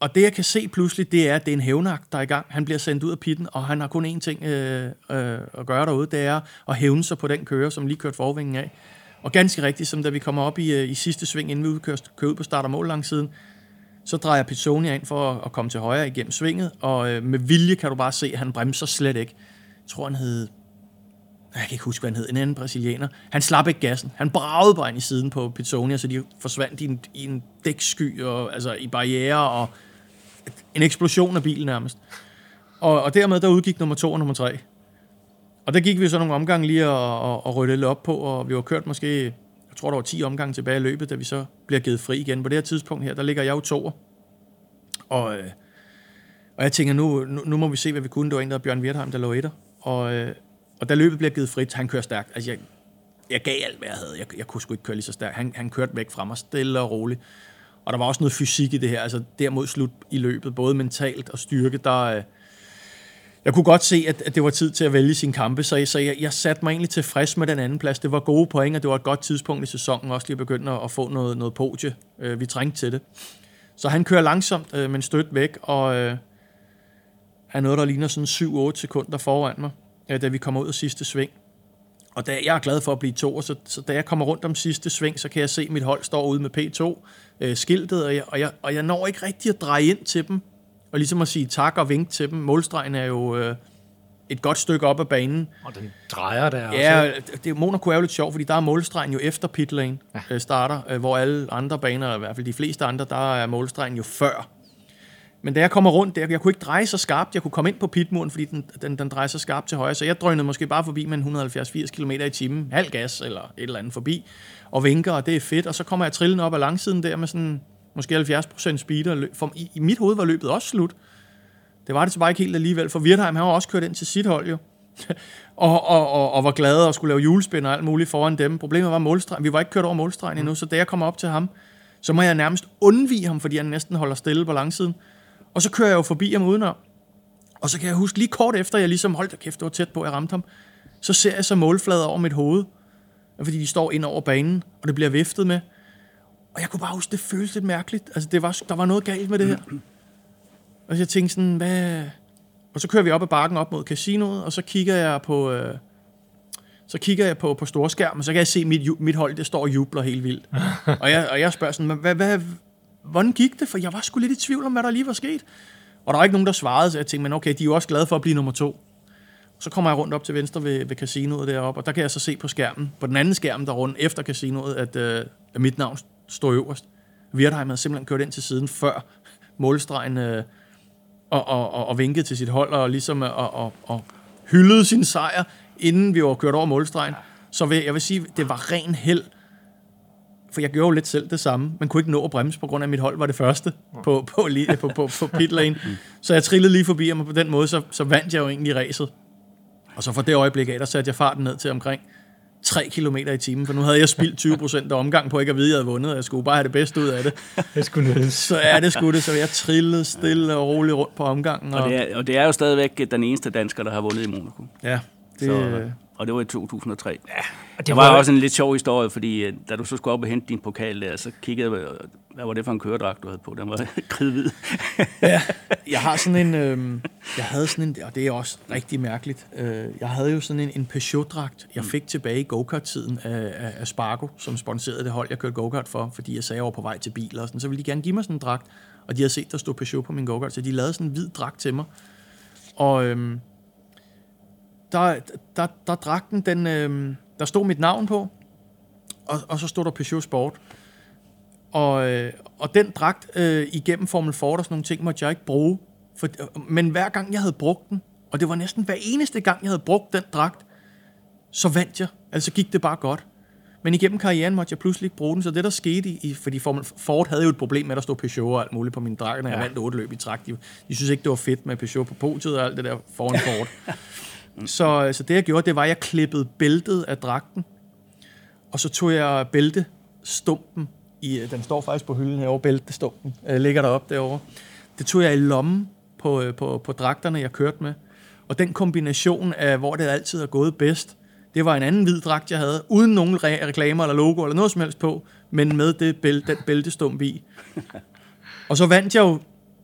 S3: og det jeg kan se pludselig, det er, at det er en hævnagt, der er i gang. Han bliver sendt ud af pitten, og han har kun én ting øh, øh, at gøre derude, det er at hævne sig på den kører, som lige kørte forvingen af. Og ganske rigtigt, som da vi kommer op i, øh, i sidste sving, inden vi udkører, kører ud på start og mål siden, så drejer Pizzonia ind for at, at komme til højre igennem svinget, og øh, med vilje kan du bare se, at han bremser slet ikke. Jeg tror, han hed... Jeg kan ikke huske, hvad han hed. En anden brasilianer. Han slap ikke gassen. Han bragede bare ind i siden på Pizzonia, så de forsvandt i en, i en dæksky, og, altså i barriere, og en eksplosion af bilen nærmest. Og, og dermed der udgik nummer to og nummer tre. Og der gik vi så nogle omgange lige og, og, og rydde lidt op på, og vi var kørt måske, jeg tror der var 10 omgange tilbage i løbet, da vi så bliver givet fri igen. På det her tidspunkt her, der ligger jeg jo to. Og, øh, og jeg tænker, nu, nu, nu må vi se, hvad vi kunne. Det var en, der Bjørn Wertheim, der lå etter. Og, øh, og da løbet bliver givet frit, han kører stærkt. Altså, jeg, jeg gav alt, hvad jeg havde. Jeg, jeg kunne sgu ikke køre lige så stærkt. Han, han kørte væk fra mig, stille og roligt. Og der var også noget fysik i det her. Altså, dermod slut i løbet, både mentalt og styrke, der, øh, jeg kunne godt se, at, at det var tid til at vælge sin kampe, så, jeg, så jeg, jeg satte mig egentlig tilfreds med den anden plads. Det var gode point, og det var et godt tidspunkt i sæsonen også lige at begynde at, at få noget, noget podie. Øh, vi trængte til det. Så han kører langsomt, øh, men stødt væk, og øh, han er noget, der ligner sådan 7-8 sekunder foran mig, da vi kommer ud af sidste sving. Og da, jeg er glad for at blive to, så, så da jeg kommer rundt om sidste sving, så kan jeg se, at mit hold står ude med P2, øh, og jeg, og, jeg, og jeg når ikke rigtig at dreje ind til dem, og ligesom at sige tak og vink til dem. Målstregen er jo øh, et godt stykke op ad banen.
S1: Og den drejer der
S3: ja, også. det, Monaco er jo lidt sjovt, fordi der er målstregen jo efter pitlane ja. øh, starter, øh, hvor alle andre baner, i hvert fald de fleste andre, der er målstregen jo før. Men da jeg kommer rundt der, jeg kunne ikke dreje så skarpt. Jeg kunne komme ind på pitmuren, fordi den, den, den drejer så skarpt til højre. Så jeg drønede måske bare forbi med 170-80 km i timen, halv gas eller et eller andet forbi, og vinker, og det er fedt. Og så kommer jeg trillende op ad langsiden der med sådan måske 70% speeder. For i, i mit hoved var løbet også slut. Det var det så bare ikke helt alligevel, for Wirtheim han var også kørt ind til sit hold jo. og, og, og, og, var glad og skulle lave julespind og alt muligt foran dem. Problemet var målstregen. Vi var ikke kørt over målstregen endnu, så da jeg kommer op til ham, så må jeg nærmest undvige ham, fordi han næsten holder stille på langsiden. Og så kører jeg jo forbi ham udenom. Og så kan jeg huske lige kort efter, jeg ligesom holdt kæft, det var tæt på, at jeg ramte ham. Så ser jeg så målflader over mit hoved, fordi de står ind over banen, og det bliver viftet med. Og jeg kunne bare huske, det føltes lidt mærkeligt. Altså, det var, der var noget galt med det her. Og jeg tænkte sådan, hvad... Og så kører vi op ad bakken op mod casinoet, og så kigger jeg på... Øh, så kigger jeg på, på storskærm, og så kan jeg se, at mit, mit hold det står og jubler helt vildt. og, jeg, og jeg spørger sådan, hvad, hvad, hvordan gik det? For jeg var sgu lidt i tvivl om, hvad der lige var sket. Og der var ikke nogen, der svarede, så jeg tænkte, men okay, de er jo også glade for at blive nummer to. Så kommer jeg rundt op til venstre ved, ved casinoet deroppe, og der kan jeg så se på skærmen, på den anden skærm der rundt efter casinoet, at, øh, at mit navn stå øverst. Wirtheim havde simpelthen kørt ind til siden før målstregen øh, og, og, og, og vinket til sit hold og ligesom og, og, og hyldede sin sejr, inden vi var kørt over målstregen. Så vil, jeg vil sige, det var ren held. For jeg gjorde jo lidt selv det samme, men kunne ikke nå at bremse, på grund af, at mit hold var det første på, på, på, på, på, på pitlane. Så jeg trillede lige forbi ham, og på den måde, så, så vandt jeg jo egentlig racet. Og så fra det øjeblik af, der satte jeg farten ned til omkring 3 km i timen, for nu havde jeg spildt 20 procent af omgang på ikke at vide, at jeg havde vundet, og jeg skulle bare have det bedste ud af det.
S1: det skulle nødes.
S3: Så ja, det skulle det, så jeg trillede stille og roligt rundt på omgangen.
S2: Og, og, det, er, og det er jo stadigvæk den eneste dansker, der har vundet i Monaco.
S3: Ja, det, så,
S2: og det var i 2003. Ja,
S1: og
S2: det var, var også en lidt sjov historie, fordi øh, da du så skulle op og hente din pokal der, så kiggede jeg, hvad var det for en køredragt, du havde på? Den var kridhvid.
S3: ja, jeg har sådan en, øh, jeg havde sådan en, og det er også rigtig mærkeligt, øh, jeg havde jo sådan en, en Peugeot-dragt, jeg fik tilbage i go-kart-tiden af, af, af Spargo, som sponserede det hold, jeg kørte go-kart for, fordi jeg sagde, jeg var på vej til biler og sådan, så ville de gerne give mig sådan en dragt, og de havde set, der stod Peugeot på min go-kart, så de lavede sådan en hvid dragt til mig. Og øh, der, der, der dragten, den, øh, der stod mit navn på, og, og så stod der Peugeot Sport. Og, øh, og den dragt øh, igennem Formel Ford og sådan nogle ting, måtte jeg ikke bruge. For, men hver gang jeg havde brugt den, og det var næsten hver eneste gang, jeg havde brugt den dragt, så vandt jeg. Altså gik det bare godt. Men igennem karrieren måtte jeg pludselig ikke bruge den, så det der skete, i, fordi Formel Ford havde jo et problem med, at der stod Peugeot og alt muligt på min dragt, når ja. jeg vandt otte løb i træk. De, de synes ikke, det var fedt med Peugeot på podiet og alt det der foran Ford. så, så det jeg gjorde, det var, at jeg klippede bæltet af dragten, og så tog jeg bæltestumpen, i, den står faktisk på hylden herovre, bæltestumpen, øh, ligger deroppe derovre. Det tog jeg i lommen på, øh, på, på dragterne, jeg kørte med. Og den kombination af, hvor det altid er gået bedst, det var en anden hvid dragt, jeg havde, uden nogen re- reklamer eller logo eller noget som helst på, men med det bæl- den bæltestump i. Og så vandt jeg jo,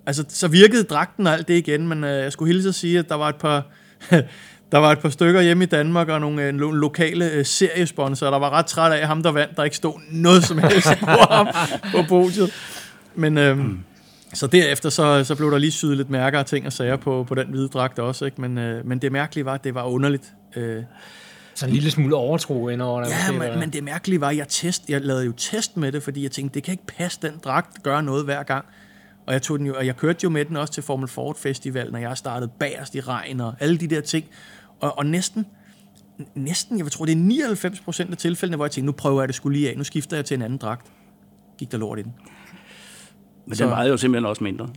S3: altså så virkede dragten og alt det igen, men øh, jeg skulle hilse at sige, at der var et par, der var et par stykker hjemme i Danmark og nogle øh, lo- lokale øh, seriesponsorer, der var ret træt af ham, der vandt, der ikke stod noget som helst på ham på podiet. Men øh, mm. så derefter så, så blev der lige syet lidt mærker og ting og sager på, på den hvide dragt også, ikke? Men, øh, men det mærkelige var, at det var underligt. Øh,
S1: så en lille smule overtro ind over det.
S3: Ja, men, men det mærkelige var, at jeg, test, jeg lavede jo test med det, fordi jeg tænkte, det kan ikke passe, den dragt gør noget hver gang. Og jeg, tog den jo, og jeg kørte jo med den også til Formel Ford Festival, når jeg startede bagerst i regn og alle de der ting. Og, og næsten, næsten, jeg tror det er 99 procent af tilfældene, hvor jeg tænkte, nu prøver jeg det skulle lige af, nu skifter jeg til en anden dragt. Gik der lort i den.
S2: Men så, den vejede jo simpelthen også mindre.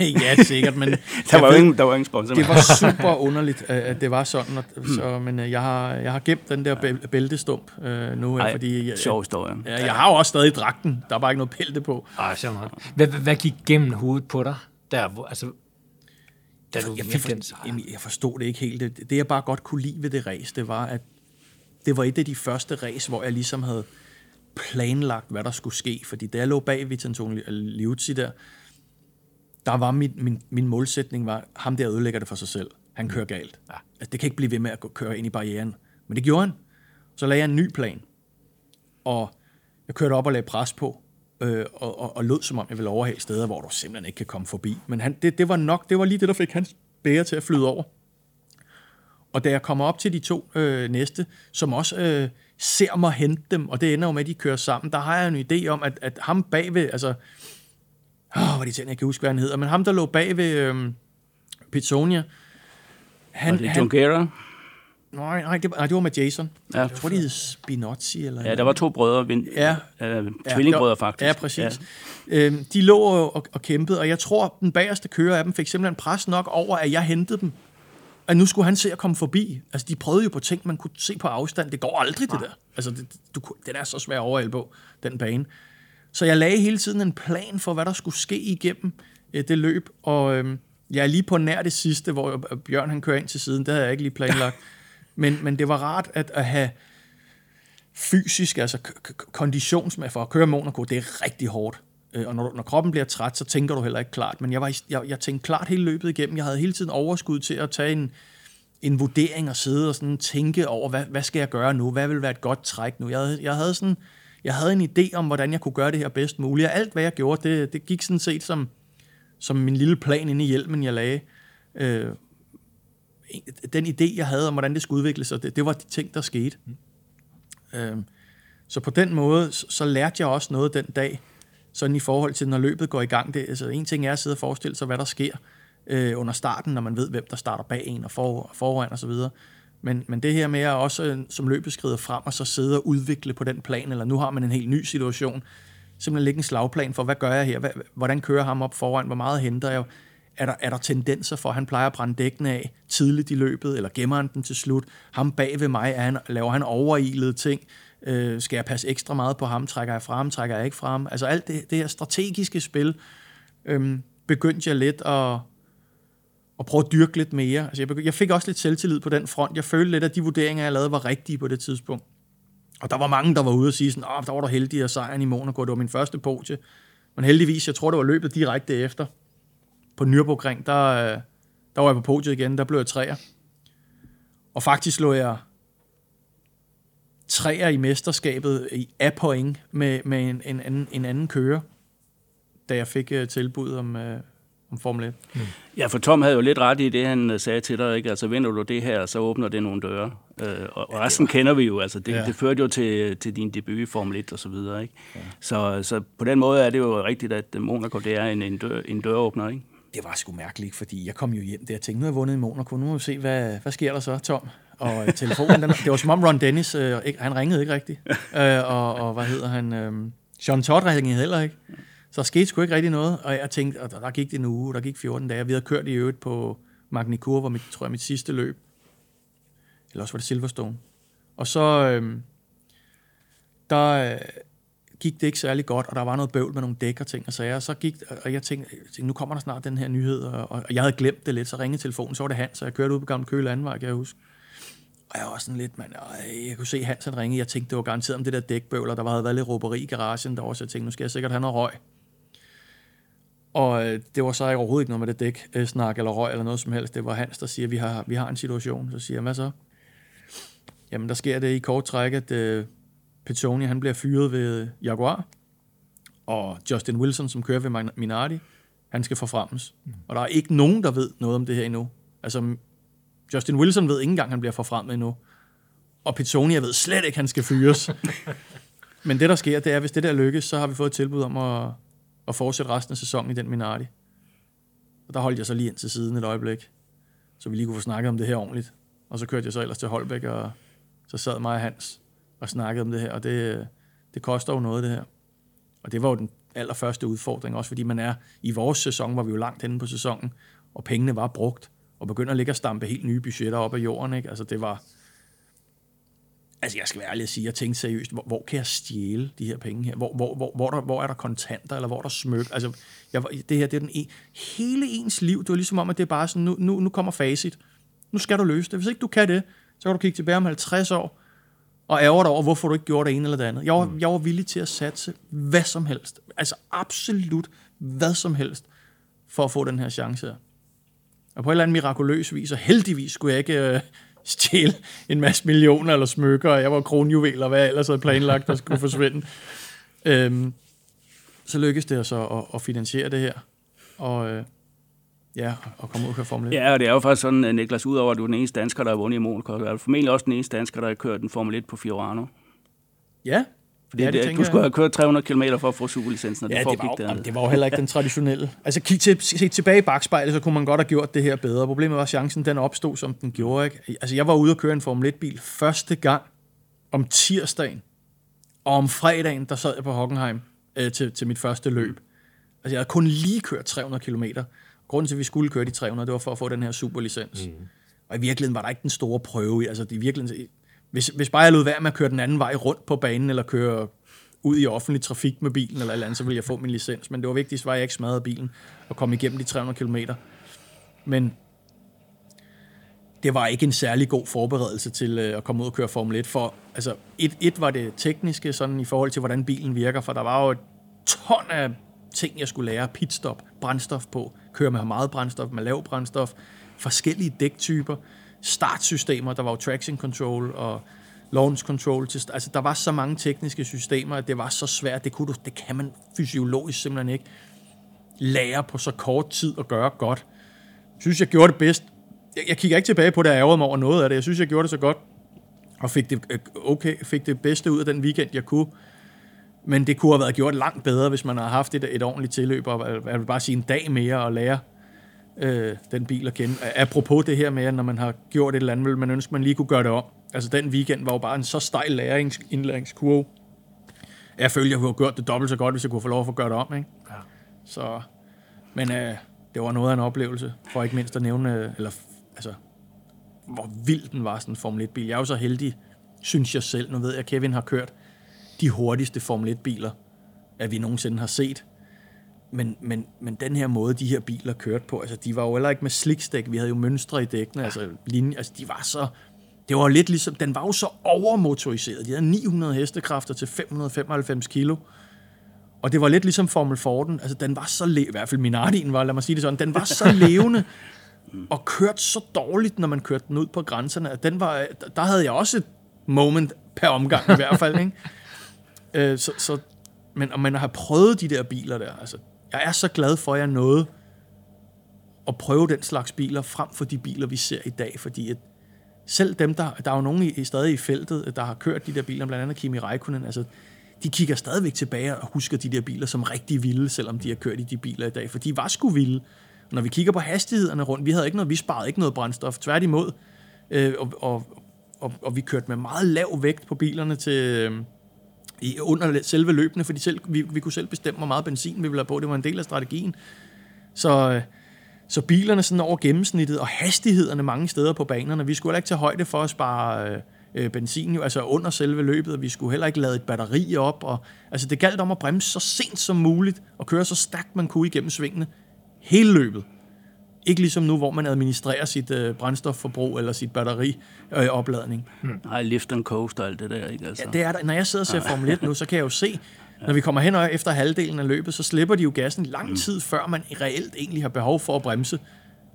S3: ja, sikkert, men...
S2: der, var ved, ingen, der var ingen sponsor
S3: Det var super underligt, at det var sådan. Og, så, men øh, jeg har, jeg har gemt den der bæltestump øh, nu.
S2: Ej,
S3: fordi,
S2: jeg, sjov historie.
S3: Ja, jeg har jo også stadig dragten. Der er bare ikke noget bælte på.
S1: Ej, så meget. Hvad, hvad gik gennem hovedet på dig? Der, altså,
S3: da du jeg, jeg, for, den jamen, jeg forstod det ikke helt. Det, det, jeg bare godt kunne lide ved det race, det var, at det var et af de første race, hvor jeg ligesom havde planlagt, hvad der skulle ske. Fordi da jeg lå bag Vitantoni Liuzzi der, der var min, min, min målsætning var, ham der ødelægger det for sig selv. Han kører galt. Ja. Altså, det kan ikke blive ved med at køre ind i barrieren. Men det gjorde han. Så lagde jeg en ny plan. Og jeg kørte op og lagde pres på, øh, og, og, og lød som om, jeg ville overhale steder, hvor du simpelthen ikke kan komme forbi. Men han, det, det var nok, det var lige det, der fik hans bære til at flyde over. Og da jeg kommer op til de to øh, næste, som også øh, ser mig hente dem, og det ender jo med, at de kører sammen, der har jeg en idé om, at, at ham bagved, altså Åh, hvor de tænker, jeg kan huske, hvad han hedder. Men ham, der lå bag ved øhm, Pizzonia,
S2: han... Var det Guerra?
S3: Nej, nej, det, nej, det var med Jason. Ja. Jeg tror, de hed Spinozzi. Eller
S2: ja, der var to brødre, vin, ja. øh, tvillingbrødre faktisk.
S3: Ja, præcis. Ja. Øhm, de lå og, og kæmpede, og jeg tror, den bagerste kører af dem fik simpelthen pres nok over, at jeg hentede dem. Og nu skulle han se at komme forbi. Altså, de prøvede jo på ting, man kunne se på afstand. Det går aldrig, det der. Altså, det, du, det er så svært at på, den bane. Så jeg lagde hele tiden en plan for, hvad der skulle ske igennem øh, det løb, og øh, jeg er lige på nær det sidste, hvor øh, Bjørn han kører ind til siden, det havde jeg ikke lige planlagt. men, men det var rart at, at have fysisk, altså konditionsmæssigt for at køre Monaco, det er rigtig hårdt. Øh, og når, når kroppen bliver træt, så tænker du heller ikke klart. Men jeg, var, jeg, jeg tænkte klart hele løbet igennem. Jeg havde hele tiden overskud til at tage en, en vurdering og sidde og sådan tænke over, hvad, hvad skal jeg gøre nu? Hvad vil være et godt træk nu? Jeg havde, jeg havde sådan jeg havde en idé om, hvordan jeg kunne gøre det her bedst muligt, og alt, hvad jeg gjorde, det, det gik sådan set som, som min lille plan inde i hjelmen, jeg lagde. Øh, den idé, jeg havde om, hvordan det skulle udvikle sig, det, det var de ting, der skete. Mm. Øh, så på den måde, så, så lærte jeg også noget den dag, sådan i forhold til, når løbet går i gang. Det, altså, en ting er at sidde og forestille sig, hvad der sker øh, under starten, når man ved, hvem der starter bag en og for, foran osv., og men, men det her med at også øh, som løbet skrider frem, og så sidde og udvikle på den plan, eller nu har man en helt ny situation, simpelthen lægge en slagplan for, hvad gør jeg her? Hvordan kører ham op foran? Hvor meget henter jeg? Er der, er der tendenser for, at han plejer at brænde dækkene af tidligt i løbet, eller gemmer han den til slut? Ham bag ved mig, er han, laver han overilede ting? Øh, skal jeg passe ekstra meget på ham? Trækker jeg fra ham? Trækker jeg ikke fra ham? Altså alt det, det her strategiske spil, øh, begyndte jeg lidt at, at prøve at dyrke lidt mere. Altså, jeg, jeg fik også lidt selvtillid på den front. Jeg følte lidt, at de vurderinger, jeg lavede, var rigtige på det tidspunkt. Og der var mange, der var ude og sige sådan, åh, der var du heldig at sejren i Monaco, det var min første podie. Men heldigvis, jeg tror, det var løbet direkte efter. På Nürburgring, der, øh, der var jeg på podiet igen, der blev jeg træer. Og faktisk lå jeg træer i mesterskabet i af point med, med en, en, anden, en anden kører, da jeg fik uh, tilbud om, uh, om Formel 1. Mm.
S2: Ja, for Tom havde jo lidt ret i det, han sagde til dig. Ikke? Altså, vinder du det her, så åbner det nogle døre. Uh, og resten ja, kender vi jo. Altså, det, ja. det førte jo til, til din debut i Formel 1 og så videre. Ikke? Ja. Så, så på den måde er det jo rigtigt, at Monaco det er en, en, dør, en døråbner. Ikke?
S3: Det var sgu mærkeligt, fordi jeg kom jo hjem der og tænkte, nu har jeg vundet i Monaco, nu må vi se, hvad, hvad sker der så, Tom? Og øh, telefonen, den, det var som om Ron Dennis, øh, ikke, han ringede ikke rigtigt. Øh, og, og hvad hedder han? Øh, John Todd ringede heller ikke. Så der skete sgu ikke rigtig noget, og jeg tænkte, og der gik det en uge, der gik 14 dage. Vi havde kørt i øvrigt på Magnicur, hvor mit, tror jeg, mit sidste løb. Eller også var det Silverstone. Og så, øh, der øh, gik det ikke særlig godt, og der var noget bøvl med nogle dæk og ting og sager. Så gik, og jeg tænkte, tænkte, nu kommer der snart den her nyhed, og, og jeg havde glemt det lidt, så ringede telefonen, så var det Hans, så jeg kørte ud på Gamle Køle Landvej, kan jeg huske. Og jeg var sådan lidt, man, jeg kunne se Hans han ringe. Jeg tænkte, det var garanteret om det der dækbøvl, og Der havde været lidt råberi i garagen derovre, så jeg tænkte, nu skal jeg sikkert have noget røg. Og øh, det var så ikke overhovedet ikke noget med det dæk, øh, snak eller røg eller noget som helst. Det var Hans, der siger, vi har, vi har en situation. Så siger jeg, hvad så? Jamen, der sker det i kort træk, at øh, Petoni, han bliver fyret ved Jaguar. Og Justin Wilson, som kører ved Minardi, han skal forfremmes. Mm. Og der er ikke nogen, der ved noget om det her endnu. Altså, Justin Wilson ved ikke engang, han bliver forfremmet endnu. Og Pizzonia ved slet ikke, han skal fyres. Men det, der sker, det er, at hvis det der lykkes, så har vi fået et tilbud om at, at fortsætte resten af sæsonen i den Minardi. Og der holdt jeg så lige ind til siden et øjeblik, så vi lige kunne få snakket om det her ordentligt. Og så kørte jeg så ellers til Holbæk, og så sad mig og Hans og snakkede om det her, og det, det koster jo noget, det her. Og det var jo den allerførste udfordring, også fordi man er i vores sæson, hvor vi jo langt henne på sæsonen, og pengene var brugt og begynder at ligge og stampe helt nye budgetter op af jorden. Ikke? Altså det var... Altså jeg skal være ærlig at sige, jeg tænkte seriøst, hvor, hvor kan jeg stjæle de her penge her? Hvor, hvor, hvor, hvor, der, hvor er der kontanter, eller hvor er der smyk? Altså jeg, det her, det er den en, hele ens liv. Det var ligesom om, at det er bare sådan, nu, nu, nu kommer facit. Nu skal du løse det. Hvis ikke du kan det, så kan du kigge tilbage om 50 år, og ærger dig over, hvorfor du ikke gjorde det ene eller det andet. Jeg var, mm. jeg var villig til at satse hvad som helst. Altså absolut hvad som helst, for at få den her chance her. Og på en eller anden mirakuløs vis, og heldigvis skulle jeg ikke øh, stjæle en masse millioner eller smykker, og jeg var kronjuveler, hvad jeg ellers havde planlagt, der skulle forsvinde. Øhm, så lykkedes det så at, at finansiere det her. Og øh, ja, og komme ud og køre Formel 1.
S2: Ja, og det er jo faktisk sådan, at Niklas, udover at du er den eneste dansker, der har vundet i Monaco, er du formentlig også den eneste dansker, der har kørt en Formel 1 på Fiorano.
S3: Ja,
S2: fordi ja, det, det, du skulle have kørt 300 km for at få superlicensen, og
S3: ja,
S2: det
S3: det var, der. det var jo heller ikke den traditionelle. Altså, kig til, se tilbage i bagspejlet, så kunne man godt have gjort det her bedre. Problemet var, at chancen den opstod, som den gjorde. Ikke? Altså, jeg var ude og køre en Formel 1-bil første gang om tirsdagen, og om fredagen, der sad jeg på Hockenheim øh, til, til mit første løb. Altså, jeg havde kun lige kørt 300 km. Grunden til, at vi skulle køre de 300, det var for at få den her superlicens. Mm. Og i virkeligheden var der ikke den store prøve. Altså, i virkeligheden, hvis, hvis bare jeg lod være med at køre den anden vej rundt på banen, eller køre ud i offentlig trafik med bilen, eller, eller andet, så ville jeg få min licens. Men det var vigtigst, var, at jeg ikke smadrede bilen og kom igennem de 300 km. Men det var ikke en særlig god forberedelse til øh, at komme ud og køre Formel 1. For altså, et, et var det tekniske, sådan i forhold til, hvordan bilen virker, for der var jo et ton af ting, jeg skulle lære. Pitstop, brændstof på, kører med meget brændstof, med lav brændstof, forskellige dæktyper, startsystemer, der var jo traction control og launch control. Til, altså, der var så mange tekniske systemer, at det var så svært. Det, kunne du, det kan man fysiologisk simpelthen ikke lære på så kort tid at gøre godt. Jeg synes, jeg gjorde det bedst. Jeg, jeg kigger ikke tilbage på det, jeg mig over noget af det. Jeg synes, jeg gjorde det så godt, og fik det, øh, okay, fik det bedste ud af den weekend, jeg kunne. Men det kunne have været gjort langt bedre, hvis man havde haft et, et ordentligt tilløb, og jeg vil bare sige en dag mere at lære øh, den bil at kende. Apropos det her med, at når man har gjort et eller andet, vil man ønsker, man lige kunne gøre det om. Altså den weekend var jo bare en så stejl lærings, indlæringskurve. Jeg følte, jeg kunne have gjort det dobbelt så godt, hvis jeg kunne få lov at få gøre det om. Ikke? Ja. Så, men øh, det var noget af en oplevelse, for ikke mindst at nævne, øh, eller, altså, hvor vild den var, sådan en Formel 1-bil. Jeg er jo så heldig, synes jeg selv. Nu ved jeg, at Kevin har kørt de hurtigste Formel 1-biler, at vi nogensinde har set. men, men, men den her måde, de her biler kørte på, altså de var jo heller ikke med sliksdæk, vi havde jo mønstre i dækkene, ja. altså linje, altså de var så, det var lidt ligesom, den var jo så overmotoriseret, de havde 900 hestekræfter til 595 kilo, og det var lidt ligesom Formel Forden, altså den var så, le- i hvert fald Minardien var, lad mig sige det sådan, den var så levende, og kørte så dårligt, når man kørte den ud på grænserne, at den var, der havde jeg også et moment per omgang i hvert fald, ikke? Øh, så, så, men om man har prøvet de der biler der, altså, jeg er så glad for, at jeg nåede at prøve den slags biler frem for de biler, vi ser i dag, fordi at selv dem, der, der er jo nogen i, stadig i feltet, der har kørt de der biler, blandt andet Kimi Räikkönen, altså, de kigger stadigvæk tilbage og husker de der biler som rigtig vilde, selvom de har kørt i de biler i dag, for de var sgu vilde. Når vi kigger på hastighederne rundt, vi havde ikke noget, vi sparede ikke noget brændstof, tværtimod, øh, og, og, og, og vi kørte med meget lav vægt på bilerne til, øh, i, under selve løbene, fordi selv, vi, vi kunne selv bestemme, hvor meget benzin vi ville have på. Det var en del af strategien. Så, øh, så bilerne sådan over gennemsnittet, og hastighederne mange steder på banerne, vi skulle heller ikke tage højde for at spare øh, øh, benzin, jo, altså under selve løbet, og vi skulle heller ikke lade et batteri op. Og, altså det galt om at bremse så sent som muligt, og køre så stærkt man kunne igennem svingene hele løbet. Ikke ligesom nu, hvor man administrerer sit øh, brændstofforbrug eller sit batteriopladning.
S2: Øh, hmm. Nej, lift and coast og alt det der, ikke? Altså.
S3: Ja, det er der. Når jeg sidder og ser Formel 1 nu, så kan jeg jo se, når vi kommer hen og efter halvdelen af løbet, så slipper de jo gassen lang hmm. tid, før man reelt egentlig har behov for at bremse,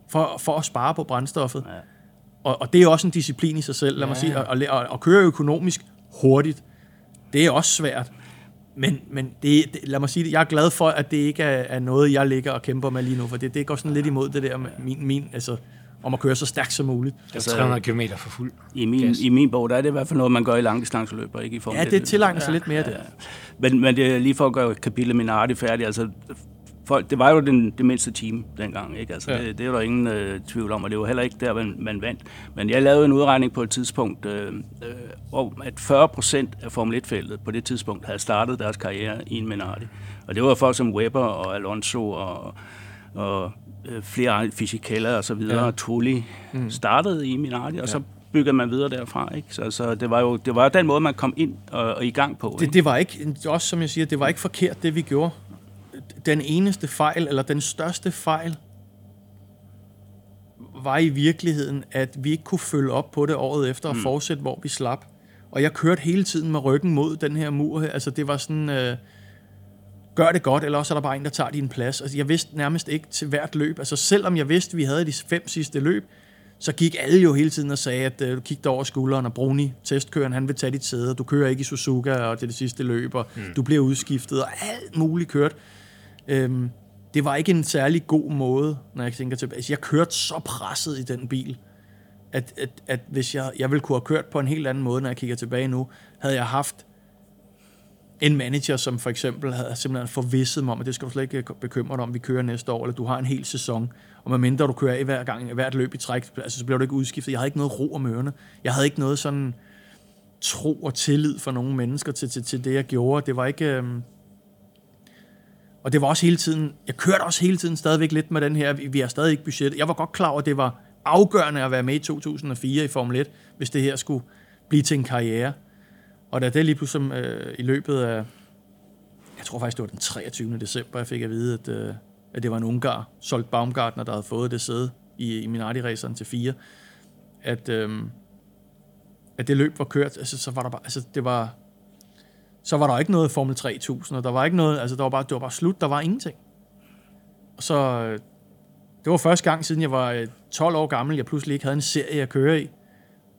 S3: for, for at spare på brændstoffet. Ja. Og, og det er også en disciplin i sig selv, lad mig sige, at, at, at, at køre økonomisk hurtigt, det er også svært. Men, men det, det, lad mig sige det, jeg er glad for, at det ikke er, er noget, jeg ligger og kæmper med lige nu, for det, det går sådan lidt imod det der med min, min altså, om at køre så stærkt som muligt.
S1: Altså, 300 km for fuld
S2: I min, I min bog, der er det i hvert fald noget, man gør i langdistanceløb, og ikke i form
S3: Ja, det tilegner sig ja, lidt mere ja, det.
S2: Men, men det er lige for at gøre kapitlet Minardi færdig, altså folk, det var jo den, det mindste team dengang, ikke? Altså, ja. det, det er der ingen øh, tvivl om, og det var heller ikke der, man, man vandt. Men jeg lavede en udregning på et tidspunkt, øh, øh, om at 40 procent af Formel 1-feltet på det tidspunkt havde startet deres karriere i en Minardi. Og det var folk som Webber og Alonso og, og øh, flere Fisichella og så videre, ja. og Tully mm. startede i Minardi, og ja. så byggede man videre derfra. Ikke? Så, så det var jo det var den måde, man kom ind og, og i gang på.
S3: Det, ikke? det var ikke, også som jeg siger, det var ikke forkert, det vi gjorde den eneste fejl, eller den største fejl, var i virkeligheden, at vi ikke kunne følge op på det året efter og mm. fortsætte, hvor vi slap. Og jeg kørte hele tiden med ryggen mod den her mur her. Altså, det var sådan, øh, gør det godt, eller også er der bare en, der tager din plads. Altså, jeg vidste nærmest ikke til hvert løb. Altså, selvom jeg vidste, at vi havde de fem sidste løb, så gik alle jo hele tiden og sagde, at øh, du kigger over skulderen, og Bruni, testkøren, han vil tage dit sæde, og du kører ikke i Suzuka og til det sidste løb, og mm. du bliver udskiftet, og alt muligt kørt. Øhm, det var ikke en særlig god måde, når jeg tænker tilbage. Altså, jeg kørte så presset i den bil, at, at, at hvis jeg, jeg ville kunne have kørt på en helt anden måde, når jeg kigger tilbage nu, havde jeg haft en manager, som for eksempel havde simpelthen forvisset mig om, at det skal du slet ikke bekymre dig om, vi kører næste år, eller du har en hel sæson, og medmindre du kører i hver gang, hvert løb i træk, altså, så bliver du ikke udskiftet. Jeg havde ikke noget ro om ørerne. Jeg havde ikke noget sådan tro og tillid for nogle mennesker til, til, til det, jeg gjorde. Det var ikke... Øh, og det var også hele tiden, jeg kørte også hele tiden stadigvæk lidt med den her, vi, har stadig ikke budget. Jeg var godt klar over, at det var afgørende at være med i 2004 i Formel 1, hvis det her skulle blive til en karriere. Og da det lige pludselig øh, i løbet af, jeg tror faktisk det var den 23. december, jeg fik at vide, at, øh, at det var en ungar, solgt Baumgartner, der havde fået det sæde i, i Minardi-raceren til 4, at, øh, at det løb var kørt, altså, så var der bare, altså, det var, så var der ikke noget Formel 3000, og der var ikke noget, altså der var bare, det var bare slut, der var ingenting. Og så, øh, det var første gang, siden jeg var 12 øh, år gammel, jeg pludselig ikke havde en serie at køre i.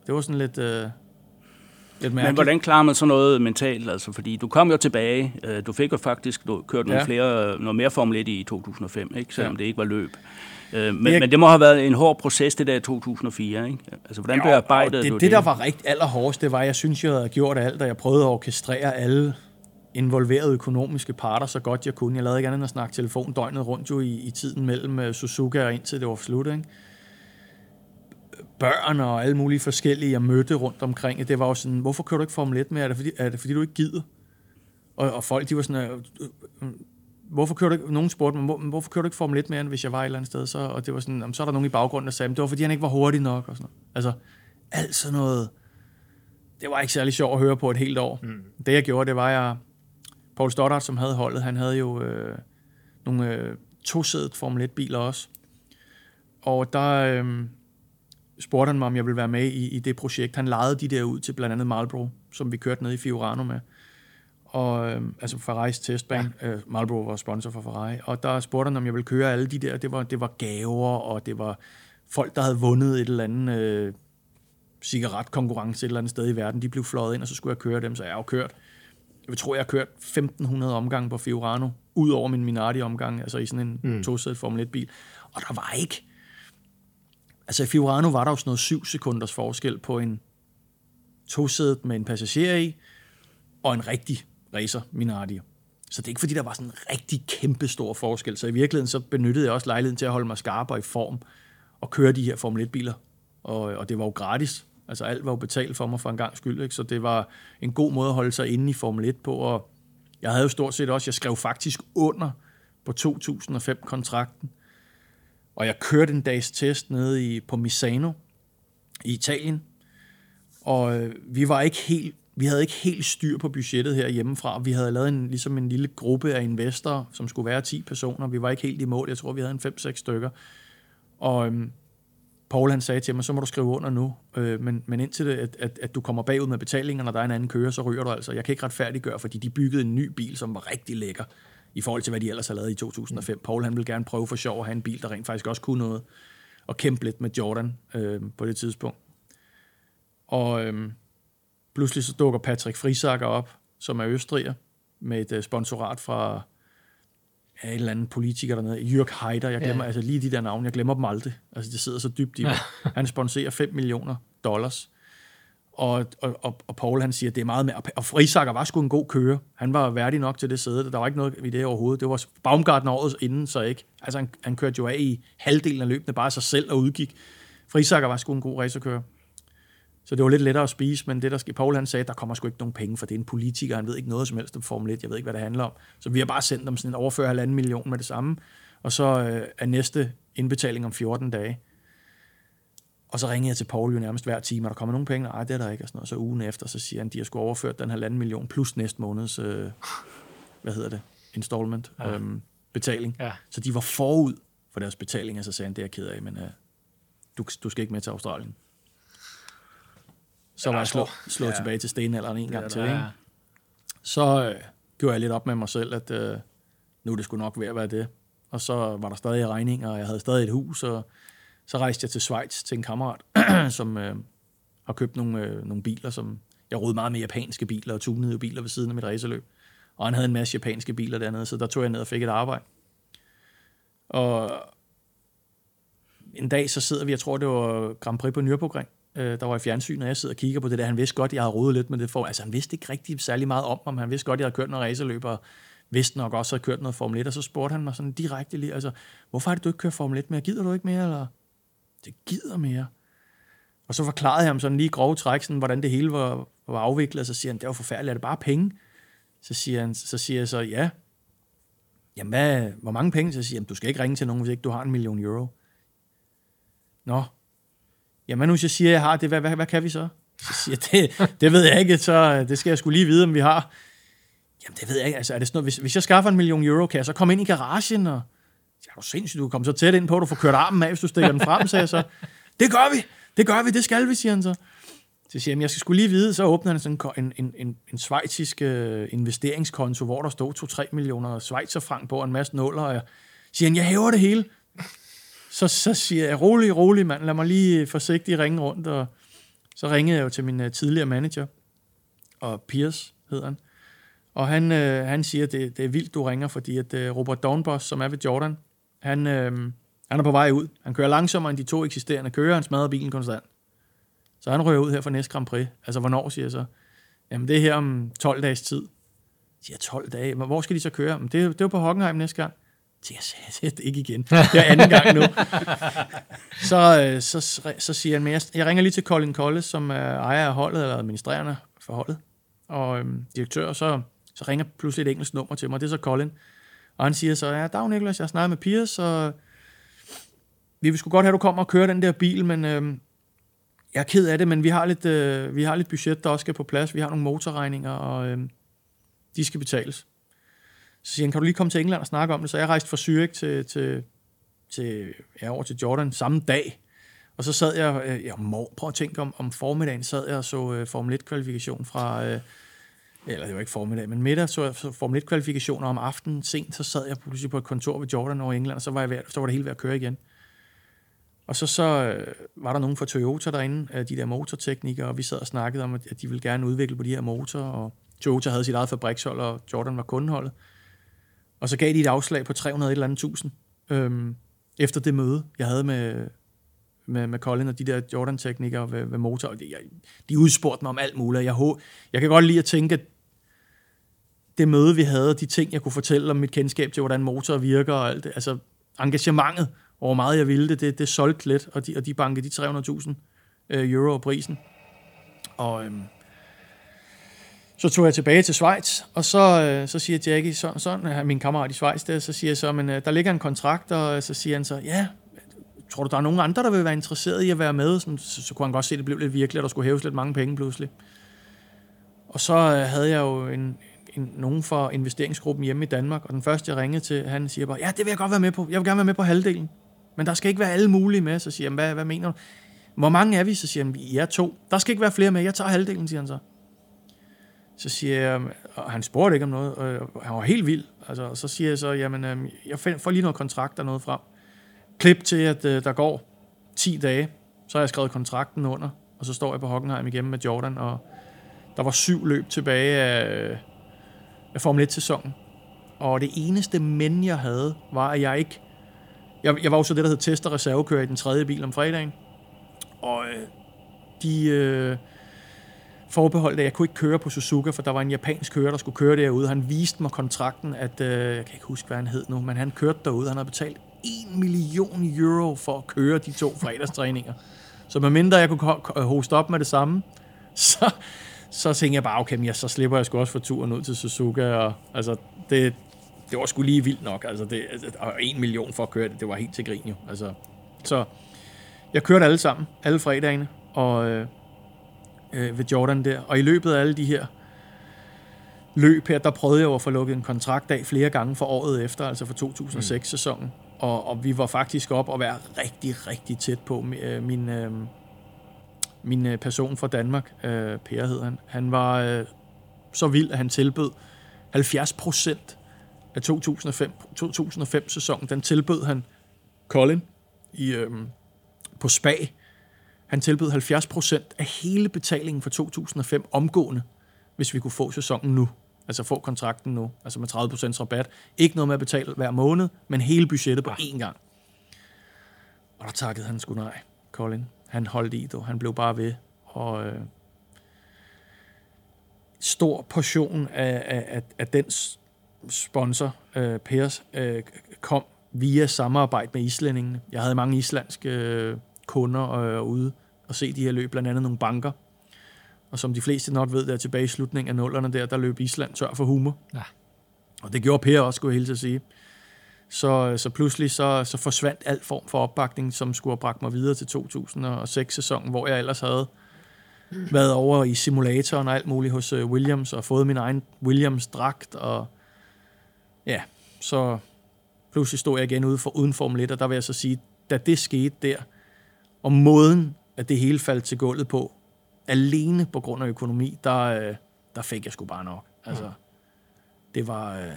S3: Det var sådan lidt, øh, lidt
S2: mærkeligt. Men hvordan klarer man så noget mentalt? Altså, fordi du kom jo tilbage, øh, du fik jo faktisk du kørt nogle ja. flere, noget mere Formel 1 i 2005, ikke? selvom ja. det ikke var løb. Øh, men, jeg, men det må have været en hård proces, det der i 2004, ikke? Altså, hvordan bearbejdede
S3: det,
S2: du
S3: det? Det, der var rigtig allerhårdest, det var, jeg synes, jeg havde gjort alt, og jeg prøvede at orkestrere alle involverede økonomiske parter så godt jeg kunne. Jeg lavede ikke andet end at snakke telefon døgnet rundt jo i, i tiden mellem uh, Suzuka og indtil det var slut, ikke? Børn og alle mulige forskellige, jeg mødte rundt omkring, det var jo sådan, hvorfor kører du ikke Formel 1 mere? Er det fordi, er det fordi du ikke gider? Og, og folk, de var sådan, øh, øh, hvorfor kører du ikke, nogen spurgte mig, hvor, hvorfor kører du ikke Formel 1 mere, end hvis jeg var et eller andet sted? Så, og det var sådan, så er der nogen i baggrunden, der sagde, det var fordi han ikke var hurtig nok. Og sådan noget. Altså, alt sådan noget, det var ikke særlig sjovt at høre på et helt år. Mm. Det jeg gjorde, det var, jeg, Paul Stoddart, som havde holdet, han havde jo øh, nogle øh, tosædet Formel 1-biler også. Og der øh, spurgte han mig, om jeg ville være med i, i det projekt. Han lejede de der ud til blandt andet Marlboro, som vi kørte ned i Fiorano med. Og, øh, altså Ferraris testbane. Ja. Øh, Marlboro var sponsor for Ferrari. Og der spurgte han, om jeg ville køre alle de der. Det var, det var gaver, og det var folk, der havde vundet et eller andet øh, cigaretkonkurrence et eller andet sted i verden. De blev fløjet ind, og så skulle jeg køre dem, så jeg har jo kørt jeg vil tro, jeg har kørt 1500 omgange på Fiorano, ud over min Minardi-omgang, altså i sådan en mm. tosædet Formel 1-bil. Og der var ikke... Altså i Fiorano var der jo sådan noget 7 sekunders forskel på en tosædet med en passager i, og en rigtig racer Minardi. Så det er ikke fordi, der var sådan en rigtig kæmpe stor forskel. Så i virkeligheden så benyttede jeg også lejligheden til at holde mig skarp og i form og køre de her Formel 1-biler. Og, og det var jo gratis. Altså alt var jo betalt for mig for en gang skyld, ikke? så det var en god måde at holde sig inde i Formel 1 på, og jeg havde jo stort set også, jeg skrev faktisk under på 2005-kontrakten, og jeg kørte en dags test nede i, på Misano i Italien, og øh, vi var ikke helt vi havde ikke helt styr på budgettet her hjemmefra. Vi havde lavet en, ligesom en lille gruppe af investorer, som skulle være 10 personer. Vi var ikke helt i mål. Jeg tror, vi havde en 5-6 stykker. Og øhm, Paul han sagde til mig, så må du skrive under nu, øh, men, men indtil det, at, at, at du kommer bagud med betalingerne, når der er en anden kører, så ryger du altså. Jeg kan ikke retfærdiggøre, fordi de byggede en ny bil, som var rigtig lækker, i forhold til, hvad de ellers har lavet i 2005. Paul han ville gerne prøve for sjov at have en bil, der rent faktisk også kunne noget, og kæmpe lidt med Jordan øh, på det tidspunkt. Og øh, pludselig så dukker Patrick Frisager op, som er østriger, med et øh, sponsorat fra af en eller anden politiker dernede, Jørg Heider, jeg glemmer ja. altså lige de der navne, jeg glemmer dem aldrig. Altså det sidder så dybt i mig. Han sponsorerer 5 millioner dollars. Og, og, og, og Paul han siger, det er meget mere. Og Frisakker var sgu en god kører. Han var værdig nok til det sæde. Der var ikke noget i det overhovedet. Det var Baumgartner året inden, så ikke. Altså han, han kørte jo af i halvdelen af løbende, bare sig selv og udgik. Frisakker var sgu en god racerkører. Så det var lidt lettere at spise, men det der skete, Paul han sagde, der kommer sgu ikke nogen penge, for det er en politiker, han ved ikke noget som helst om Formel 1, jeg ved ikke, hvad det handler om. Så vi har bare sendt dem sådan en overføre halvanden million med det samme, og så øh, er næste indbetaling om 14 dage. Og så ringede jeg til Paul jo nærmest hver time, og der kommer nogen penge? Nej, det er der ikke. Og, sådan noget. så ugen efter, så siger han, de har skulle overført den halvanden million plus næste måneds, øh, hvad hedder det, installment, ja. øhm, betaling. Ja. Så de var forud for deres betaling, og så sagde han, det er jeg ked af, men øh, du, du skal ikke med til Australien så var jeg slået slå ja. tilbage til stenalderen en gang til. Ikke? Så øh, gjorde jeg lidt op med mig selv, at øh, nu er det skulle nok ved at være det. Og så var der stadig regninger, og jeg havde stadig et hus, og så rejste jeg til Schweiz til en kammerat, som øh, har købt nogle, øh, nogle biler, som jeg rodede meget med japanske biler og tunede biler ved siden af mit racerløb. Og han havde en masse japanske biler dernede, så der tog jeg ned og fik et arbejde. Og en dag så sidder vi, jeg tror det var Grand Prix på Nürburgring, øh, der var i fjernsynet, og jeg sidder og kigger på det der. Han vidste godt, jeg havde rodet lidt med det for. Altså, han vidste ikke rigtig særlig meget om mig, Han vidste godt, jeg havde kørt noget racerløb, og vidste nok også, at jeg havde kørt noget Formel 1. Og så spurgte han mig sådan direkte lige, altså, hvorfor har du ikke kørt Formel 1 mere? Gider du ikke mere, eller? Det gider mere. Og så forklarede jeg ham sådan lige grove træk, sådan, hvordan det hele var, var afviklet, og så siger han, det var forfærdeligt, er det bare penge? Så siger, han, så siger jeg så, ja. Jamen, hvad, hvor mange penge? Så siger han, du skal ikke ringe til nogen, hvis ikke du har en million euro. Nå, jamen nu hvis jeg siger, at jeg har det, hvad, hvad, hvad kan vi så? Så siger det, det ved jeg ikke, så øh, det skal jeg skulle lige vide, om vi har. Jamen det ved jeg ikke, altså er det sådan noget, hvis, hvis jeg skaffer en million euro, kan jeg så komme ind i garagen, og ja, du er sindssygt, du kan komme så tæt ind på, at du får kørt armen af, hvis du stikker den frem, sagde jeg så. Det gør vi, det gør vi, det skal vi, siger han så. Så siger jeg, jeg skal skulle lige vide, så åbner han sådan en, en, en, en svejtisk øh, investeringskonto, hvor der stod 2-3 millioner schweizerfranc på, og en masse nuller, og jeg siger han, jeg hæver det hele. Så, så siger jeg, rolig, rolig mand, lad mig lige øh, forsigtigt ringe rundt, og så ringede jeg jo til min uh, tidligere manager, og Piers hedder han, og han, uh, han siger, det, det er vildt, du ringer, fordi at uh, Robert Dornbos, som er ved Jordan, han, uh, han er på vej ud. Han kører langsommere end de to eksisterende kører, han smadrer bilen konstant. Så han rører ud her for næste Grand Prix. Altså, hvornår, siger jeg så? Jamen, det er her om 12 dages tid. Jeg siger 12 dage. Men hvor skal de så køre? Jamen, det, det er jo på Hockenheim næste gang jeg sagde det ikke igen. Det er anden gang nu. så, øh, så, så, så siger han, men jeg, jeg ringer lige til Colin Collis, som er ejer af holdet, eller administrerende for holdet, og øhm, direktør, så, så ringer pludselig et engelsk nummer til mig, det er så Colin. Og han siger så, ja, dag Niklas, jeg snakker med Piers, og vi vil sgu godt have, at du kommer og kører den der bil, men øhm, jeg er ked af det, men vi har lidt, øh, vi har lidt budget, der også skal på plads. Vi har nogle motorregninger, og øhm, de skal betales. Så siger han, kan du lige komme til England og snakke om det? Så jeg rejste fra Zürich til, til, til, ja, over til Jordan samme dag. Og så sad jeg, øh, jeg må, prøv at tænke om, om formiddagen, sad jeg og så uh, Formel 1-kvalifikation fra, uh, eller det var ikke formiddag, men middag så jeg så Formel 1-kvalifikationer om aftenen sent, så sad jeg pludselig på et kontor ved Jordan over England, og så var, jeg ved, så var det hele ved at køre igen. Og så, så øh, var der nogen fra Toyota derinde, øh, de der motorteknikere, og vi sad og snakkede om, at de ville gerne udvikle på de her motorer, og Toyota havde sit eget fabrikshold, og Jordan var kundeholdet. Og så gav de et afslag på 300 eller andet tusind, øhm, efter det møde, jeg havde med, med, med Colin og de der Jordan-teknikere ved, ved motor. De, jeg, de udspurgte mig om alt muligt. Jeg, jeg kan godt lide at tænke, at det møde, vi havde, de ting, jeg kunne fortælle om mit kendskab til, hvordan motorer virker og alt det, altså engagementet, hvor meget jeg ville det, det, det solgte lidt, og de, og de bankede de 300.000 øh, euro prisen. Og øhm, så tog jeg tilbage til Schweiz, og så, øh, så siger Jackie, sådan, sådan min kammerat i Schweiz der, så siger jeg så, men øh, der ligger en kontrakt, og øh, så siger han så, ja, tror du, der er nogen andre, der vil være interesseret i at være med? Så, så, så kunne han godt se, at det blev lidt virkeligt, at der skulle hæves lidt mange penge pludselig. Og så øh, havde jeg jo en, en, nogen fra investeringsgruppen hjemme i Danmark, og den første, jeg ringede til, han siger bare, ja, det vil jeg godt være med på. Jeg vil gerne være med på halvdelen. Men der skal ikke være alle mulige med. Så siger han, hvad, hvad mener du? Hvor mange er vi? Så siger han, vi er to. Der skal ikke være flere med. Jeg tager halvdelen, siger han så. Så siger jeg, og han spurgte ikke om noget, og han var helt vild. Altså, så siger jeg så, jamen, øhm, jeg får lige noget kontrakt og noget frem. Klip til, at øh, der går 10 dage, så har jeg skrevet kontrakten under, og så står jeg på Hockenheim igennem med Jordan, og der var syv løb tilbage af, øh, af Formel 1-sæsonen. Og det eneste men, jeg havde, var, at jeg ikke jeg, jeg var jo så det, der hed test- og reservekører i den tredje bil om fredagen. Og øh, de øh, forbeholdt, at jeg kunne ikke køre på Suzuka, for der var en japansk kører, der skulle køre derude. Han viste mig kontrakten, at øh, jeg kan ikke huske, hvad han hed nu, men han kørte derude. Han havde betalt 1 million euro for at køre de to fredagstræninger. Så medmindre jeg kunne hoste op med det samme, så, så tænkte jeg bare, okay, ja, så slipper jeg sgu også for turen ud til Suzuka. Og, altså, det, det var sgu lige vildt nok. Altså, det, altså, og en million for at køre det, det var helt til grin jo. Altså, så jeg kørte alle sammen, alle fredagene, og øh, øh, ved Jordan der. Og i løbet af alle de her løb her, der prøvede jeg at få lukket en kontrakt af flere gange for året efter, altså for 2006-sæsonen. Mm. Og, og vi var faktisk op og være rigtig, rigtig tæt på. Øh, min, øh, min øh, person fra Danmark, øh, Per hed han, han var øh, så vild, at han tilbød 70 procent af 2005, 2005-sæsonen, den tilbød han Colin i, øhm, på SPA. Han tilbød 70% af hele betalingen for 2005 omgående, hvis vi kunne få sæsonen nu. Altså få kontrakten nu, altså med 30% rabat. Ikke noget med at betale hver måned, men hele budgettet på én gang. Og der takkede han sgu nej, Colin. Han holdt i det, han blev bare ved. Og øh, stor portion af, af, af, af den sponsor, øh, Pers, øh, kom via samarbejde med islændingene. Jeg havde mange islandske øh, kunder øh, ude og se de her løb, blandt andet nogle banker. Og som de fleste nok ved, der tilbage i slutningen af nullerne der, der løb Island tør for humor. Ja. Og det gjorde Per også, skulle jeg helt sige. Så, så pludselig så, så forsvandt alt form for opbakning, som skulle have bragt mig videre til 2006-sæsonen, hvor jeg ellers havde været over i simulatoren og alt muligt hos uh, Williams, og fået min egen Williams-dragt, og ja, så pludselig stod jeg igen ude for, uden Formel 1, og der vil jeg så sige, da det skete der, og måden, at det hele faldt til gulvet på, alene på grund af økonomi, der, øh, der fik jeg sgu bare nok. Altså, det var... Øh,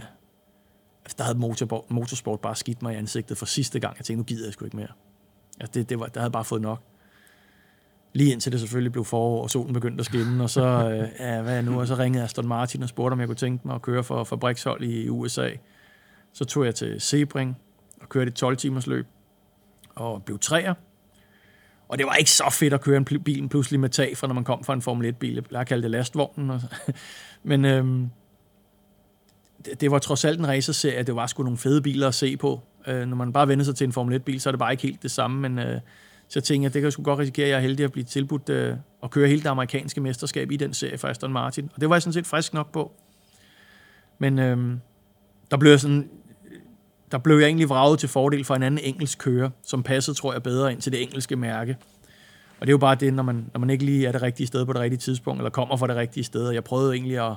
S3: altså, der havde motorsport, motorsport bare skidt mig i ansigtet for sidste gang. Jeg tænkte, nu gider jeg sgu ikke mere. Altså, det, det var, der havde bare fået nok. Lige indtil det selvfølgelig blev forår, og solen begyndte at skinne, og så, øh, ja, hvad er nu? Og så ringede Aston Martin og spurgte, om jeg kunne tænke mig at køre for fabrikshold i USA. Så tog jeg til Sebring og kørte et 12 timers løb, og blev træer. Og det var ikke så fedt at køre en bil pludselig med tag, fra når man kom fra en Formel 1-bil. Jeg kaldte det lastvognen. Og, men øhm, det, det var trods alt en racerserie. Det var sgu nogle fede biler at se på. Øh, når man bare vender sig til en Formel 1-bil, så er det bare ikke helt det samme, men... Øh, så jeg tænkte, jeg, det kan sgu godt risikere, at jeg er heldig at blive tilbudt øh, at køre hele det amerikanske mesterskab i den serie fra Aston Martin. Og det var jeg sådan set frisk nok på. Men øh, der blev jeg sådan, der blev jeg egentlig vraget til fordel for en anden engelsk kører, som passede, tror jeg, bedre ind til det engelske mærke. Og det er jo bare det, når man, når man ikke lige er det rigtige sted på det rigtige tidspunkt, eller kommer fra det rigtige sted. Og jeg prøvede egentlig at,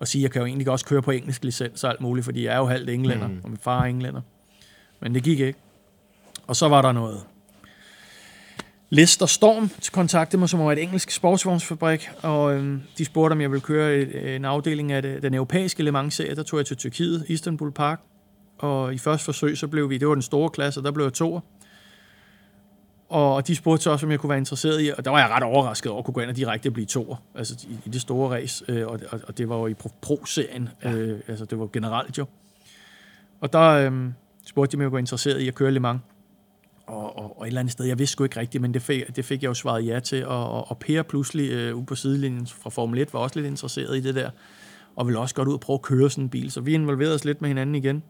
S3: og sige, at jeg kan jo egentlig også køre på engelsk licens og alt muligt, fordi jeg er jo halvt englænder, mm. og min far er englænder. Men det gik ikke. Og så var der noget Lister Storm kontaktede mig, som var et engelsk sportsvognsfabrik, og øhm, de spurgte, om jeg ville køre et, en afdeling af det, den europæiske Le Mans-serie. Der tog jeg til Tyrkiet, Istanbul Park, og i første forsøg, så blev vi, det var den store klasse, og der blev jeg toer. Og de spurgte så også, om jeg kunne være interesseret i, og der var jeg ret overrasket over at kunne gå ind og direkte blive toer, altså i, i det store race, øh, og, og, og det var jo i Pro-serien, ja. øh, altså det var generelt jo. Og der øh, spurgte de, om jeg kunne være interesseret i at køre Le Mans og, og, og et eller andet sted, jeg vidste sgu ikke rigtigt, men det fik, det fik jeg jo svaret ja til, og, og, og Per pludselig øh, ude på sidelinjen fra Formel 1 var også lidt interesseret i det der, og ville også godt ud og prøve at køre sådan en bil, så vi involverede os lidt med hinanden igen.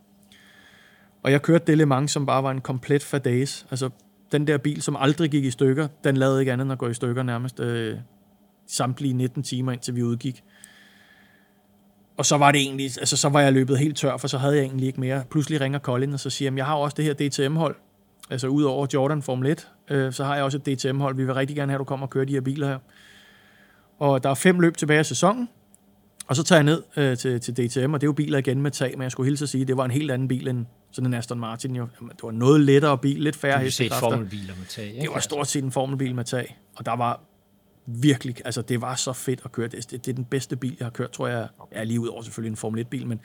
S3: Og jeg kørte det Le Mans, som bare var en komplet fadase. Altså, den der bil, som aldrig gik i stykker, den lavede ikke andet end at gå i stykker nærmest øh, samtlige 19 timer, indtil vi udgik. Og så var det egentlig, altså så var jeg løbet helt tør, for så havde jeg egentlig ikke mere. Pludselig ringer Colin, og så siger at jeg har også det her DTM-hold, altså ud over Jordan Formel 1, øh, så har jeg også et DTM-hold. Vi vil rigtig gerne have, at du kommer og kører de her biler her. Og der er fem løb tilbage af sæsonen, og så tager jeg ned øh, til, til DTM, og det er jo biler igen med tag, men jeg skulle hilse at sige, at det var en helt anden bil end sådan en Aston Martin. Jo. Det var noget lettere bil, lidt færre
S1: hestekræfter. Det formelbiler med tag, ikke?
S3: Det var stort set en formelbil med tag, og der var virkelig, altså det var så fedt at køre. Det, det, det er den bedste bil, jeg har kørt, tror jeg. er lige ud over selvfølgelig en Formel 1-bil, men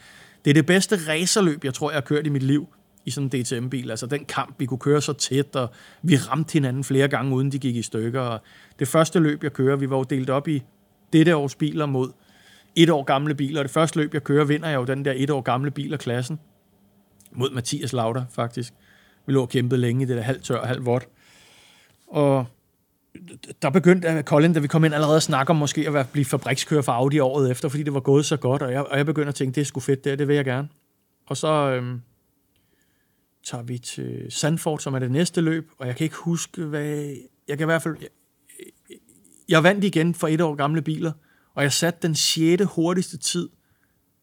S3: det er det bedste racerløb, jeg tror, jeg har kørt i mit liv i sådan en DTM-bil. Altså den kamp, vi kunne køre så tæt, og vi ramte hinanden flere gange, uden de gik i stykker. Og det første løb, jeg kører, vi var jo delt op i dette års biler mod et år gamle biler. Og det første løb, jeg kører, vinder jeg jo den der et år gamle bil af klassen. Mod Mathias Lauter, faktisk. Vi lå og kæmpede længe i det der halvt tør og halvt vådt. Og der begyndte Colin, da vi kom ind, allerede at snakke om måske at blive fabrikskører for Audi året efter, fordi det var gået så godt, og jeg, og jeg begyndte at tænke, det er sgu fedt, det, det vil jeg gerne. Og så, øhm, tager vi til Sandford, som er det næste løb, og jeg kan ikke huske, hvad... Jeg kan i hvert fald... Jeg, jeg vandt igen for et år gamle biler, og jeg satte den sjette hurtigste tid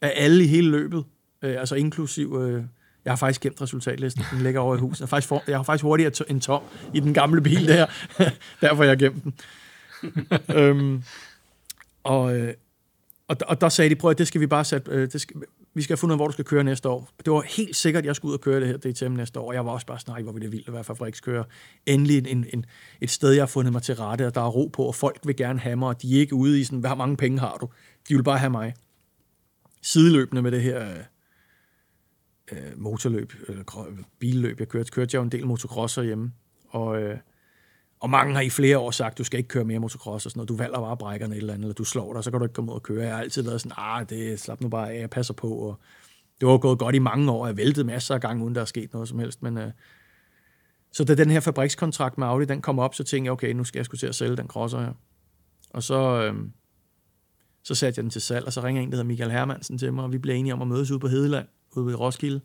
S3: af alle i hele løbet, øh, altså inklusiv... Øh, jeg har faktisk gemt resultatlisten, den ligger over i huset. Jeg har faktisk, for, jeg har faktisk hurtigere en Tom i den gamle bil der, derfor jeg gemt den. øhm, og, øh, og, og der sagde de, prøv at det skal vi bare sætte, øh, det skal, vi skal have fundet ud af, hvor du skal køre næste år. Det var helt sikkert, at jeg skulle ud og køre det her DTM næste år, og jeg var også bare sådan, hvor vil det vildt at være fabrikskører. Endelig en, en, et sted, jeg har fundet mig til rette, og der er ro på, og folk vil gerne have mig, og de er ikke ude i sådan, hvor mange penge har du? De vil bare have mig. Sideløbende med det her øh, øh, motorløb, eller billøb, jeg kørte, kørte jeg jo en del motocrosser hjemme, og øh, og mange har i flere år sagt, du skal ikke køre mere motocross og sådan noget. Du valder bare brækkerne et eller andet, eller du slår dig, så kan du ikke komme ud og køre. Jeg har altid været sådan, ah, det slap nu bare af, jeg passer på. Og det var gået godt i mange år. Jeg væltede masser af gange, uden der er sket noget som helst. Men, øh, så da den her fabrikskontrakt med Audi, den kom op, så tænkte jeg, okay, nu skal jeg skulle til at sælge den crosser her. Og så, øh, så satte jeg den til salg, og så ringer en, der hedder Michael Hermansen til mig, og vi blev enige om at mødes ude på Hedeland, ude ved Roskilde.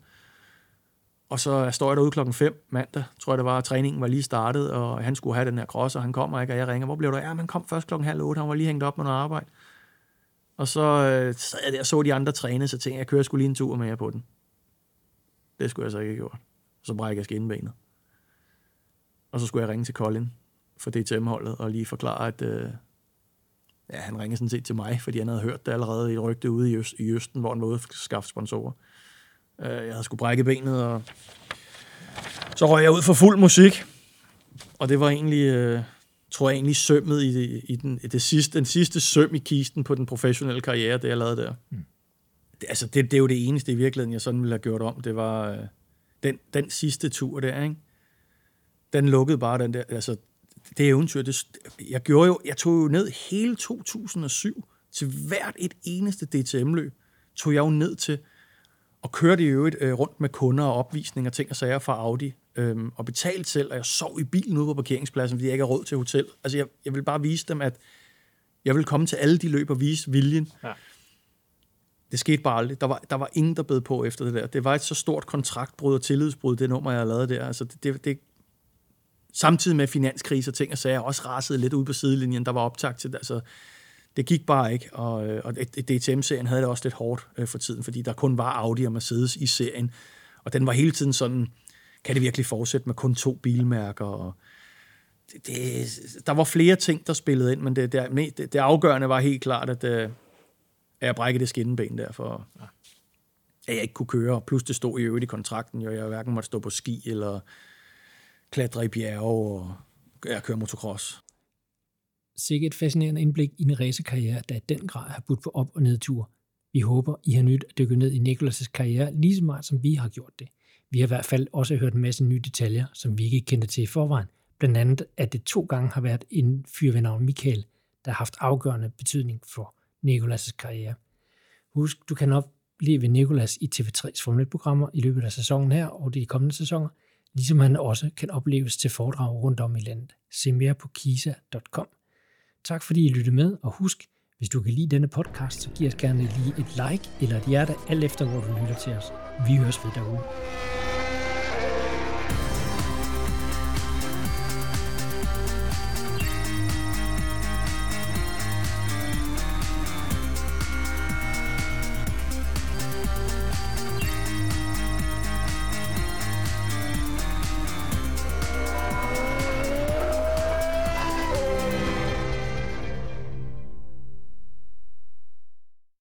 S3: Og så står jeg derude klokken 5 mandag, tror jeg det var, træningen var lige startet, og han skulle have den her cross, og han kommer ikke, og jeg ringer, hvor blev du? Ja, man kom først klokken halv otte, han var lige hængt op med noget arbejde. Og så øh, sad jeg der og så de andre træne, så tænkte jeg, jeg kører skulle lige en tur med jer på den. Det skulle jeg så ikke have gjort. Så brækker jeg skinbenet. Og så skulle jeg ringe til Colin for DTM-holdet og lige forklare, at øh, ja, han ringede sådan set til mig, fordi han havde hørt det allerede i et rygte ude i, Øst, i Østen, hvor han var ude at skaffe sponsorer. Øh, jeg havde skulle brække benet, og så røg jeg ud for fuld musik. Og det var egentlig, øh, tror jeg egentlig, sømmet i, i den, i det sidste, den sidste søm i kisten på den professionelle karriere, det jeg lavede der. Mm. Det, altså, det, det er jo det eneste i virkeligheden, jeg sådan ville have gjort om. Det var øh, den, den sidste tur der, ikke? Den lukkede bare den der, altså, det eventyr, det, jeg gjorde jo, jeg tog jo ned hele 2007 til hvert et eneste DTM-løb, tog jeg jo ned til og kørte i øvrigt øh, rundt med kunder og opvisninger, ting og sager fra Audi, øhm, og betalte selv, og jeg sov i bilen ude på parkeringspladsen, fordi jeg ikke har råd til hotel. Altså, jeg, jeg vil bare vise dem, at jeg vil komme til alle de løb og vise viljen. Ja. Det skete bare aldrig. Der var, der var ingen, der bed på efter det der. Det var et så stort kontraktbrud og tillidsbrud, det nummer, jeg har lavet der. Altså, det, det, det, samtidig med finanskrise og ting og sager, også rasede lidt ud på sidelinjen. Der var optakt til det. Altså, det gik bare ikke, og, øh, og DTM-serien havde det også lidt hårdt øh, for tiden, fordi der kun var Audi og Mercedes i serien, og den var hele tiden sådan, kan det virkelig fortsætte med kun to bilmærker, og det, det, der var flere ting, der spillede ind, men det, det, det, det afgørende var helt klart, at, øh, at jeg brækkede det skinneben der, for at jeg ikke kunne køre. Plus det stod i øvrigt i kontrakten, og jeg hverken måtte stå på ski eller klatre i bjerge og jeg kører motocross.
S1: Sikkert et fascinerende indblik i en racerkarriere, der i den grad har budt på op- og nedtur. Vi håber, I har nyt at dykke ned i Nikolas' karriere lige så meget, som vi har gjort det. Vi har i hvert fald også hørt en masse nye detaljer, som vi ikke kendte til i forvejen. Blandt andet, at det to gange har været en fyr ved navn Michael, der har haft afgørende betydning for Nikolas' karriere. Husk, du kan opleve Nikolas i TV3's Formel 1-programmer i løbet af sæsonen her og de kommende sæsoner, ligesom han også kan opleves til foredrag rundt om i landet. Se mere på kisa.com. Tak fordi I lyttede med, og husk, hvis du kan lide denne podcast, så giv os gerne lige et like eller et hjerte, alt efter hvor du lytter til os. Vi høres ved derude.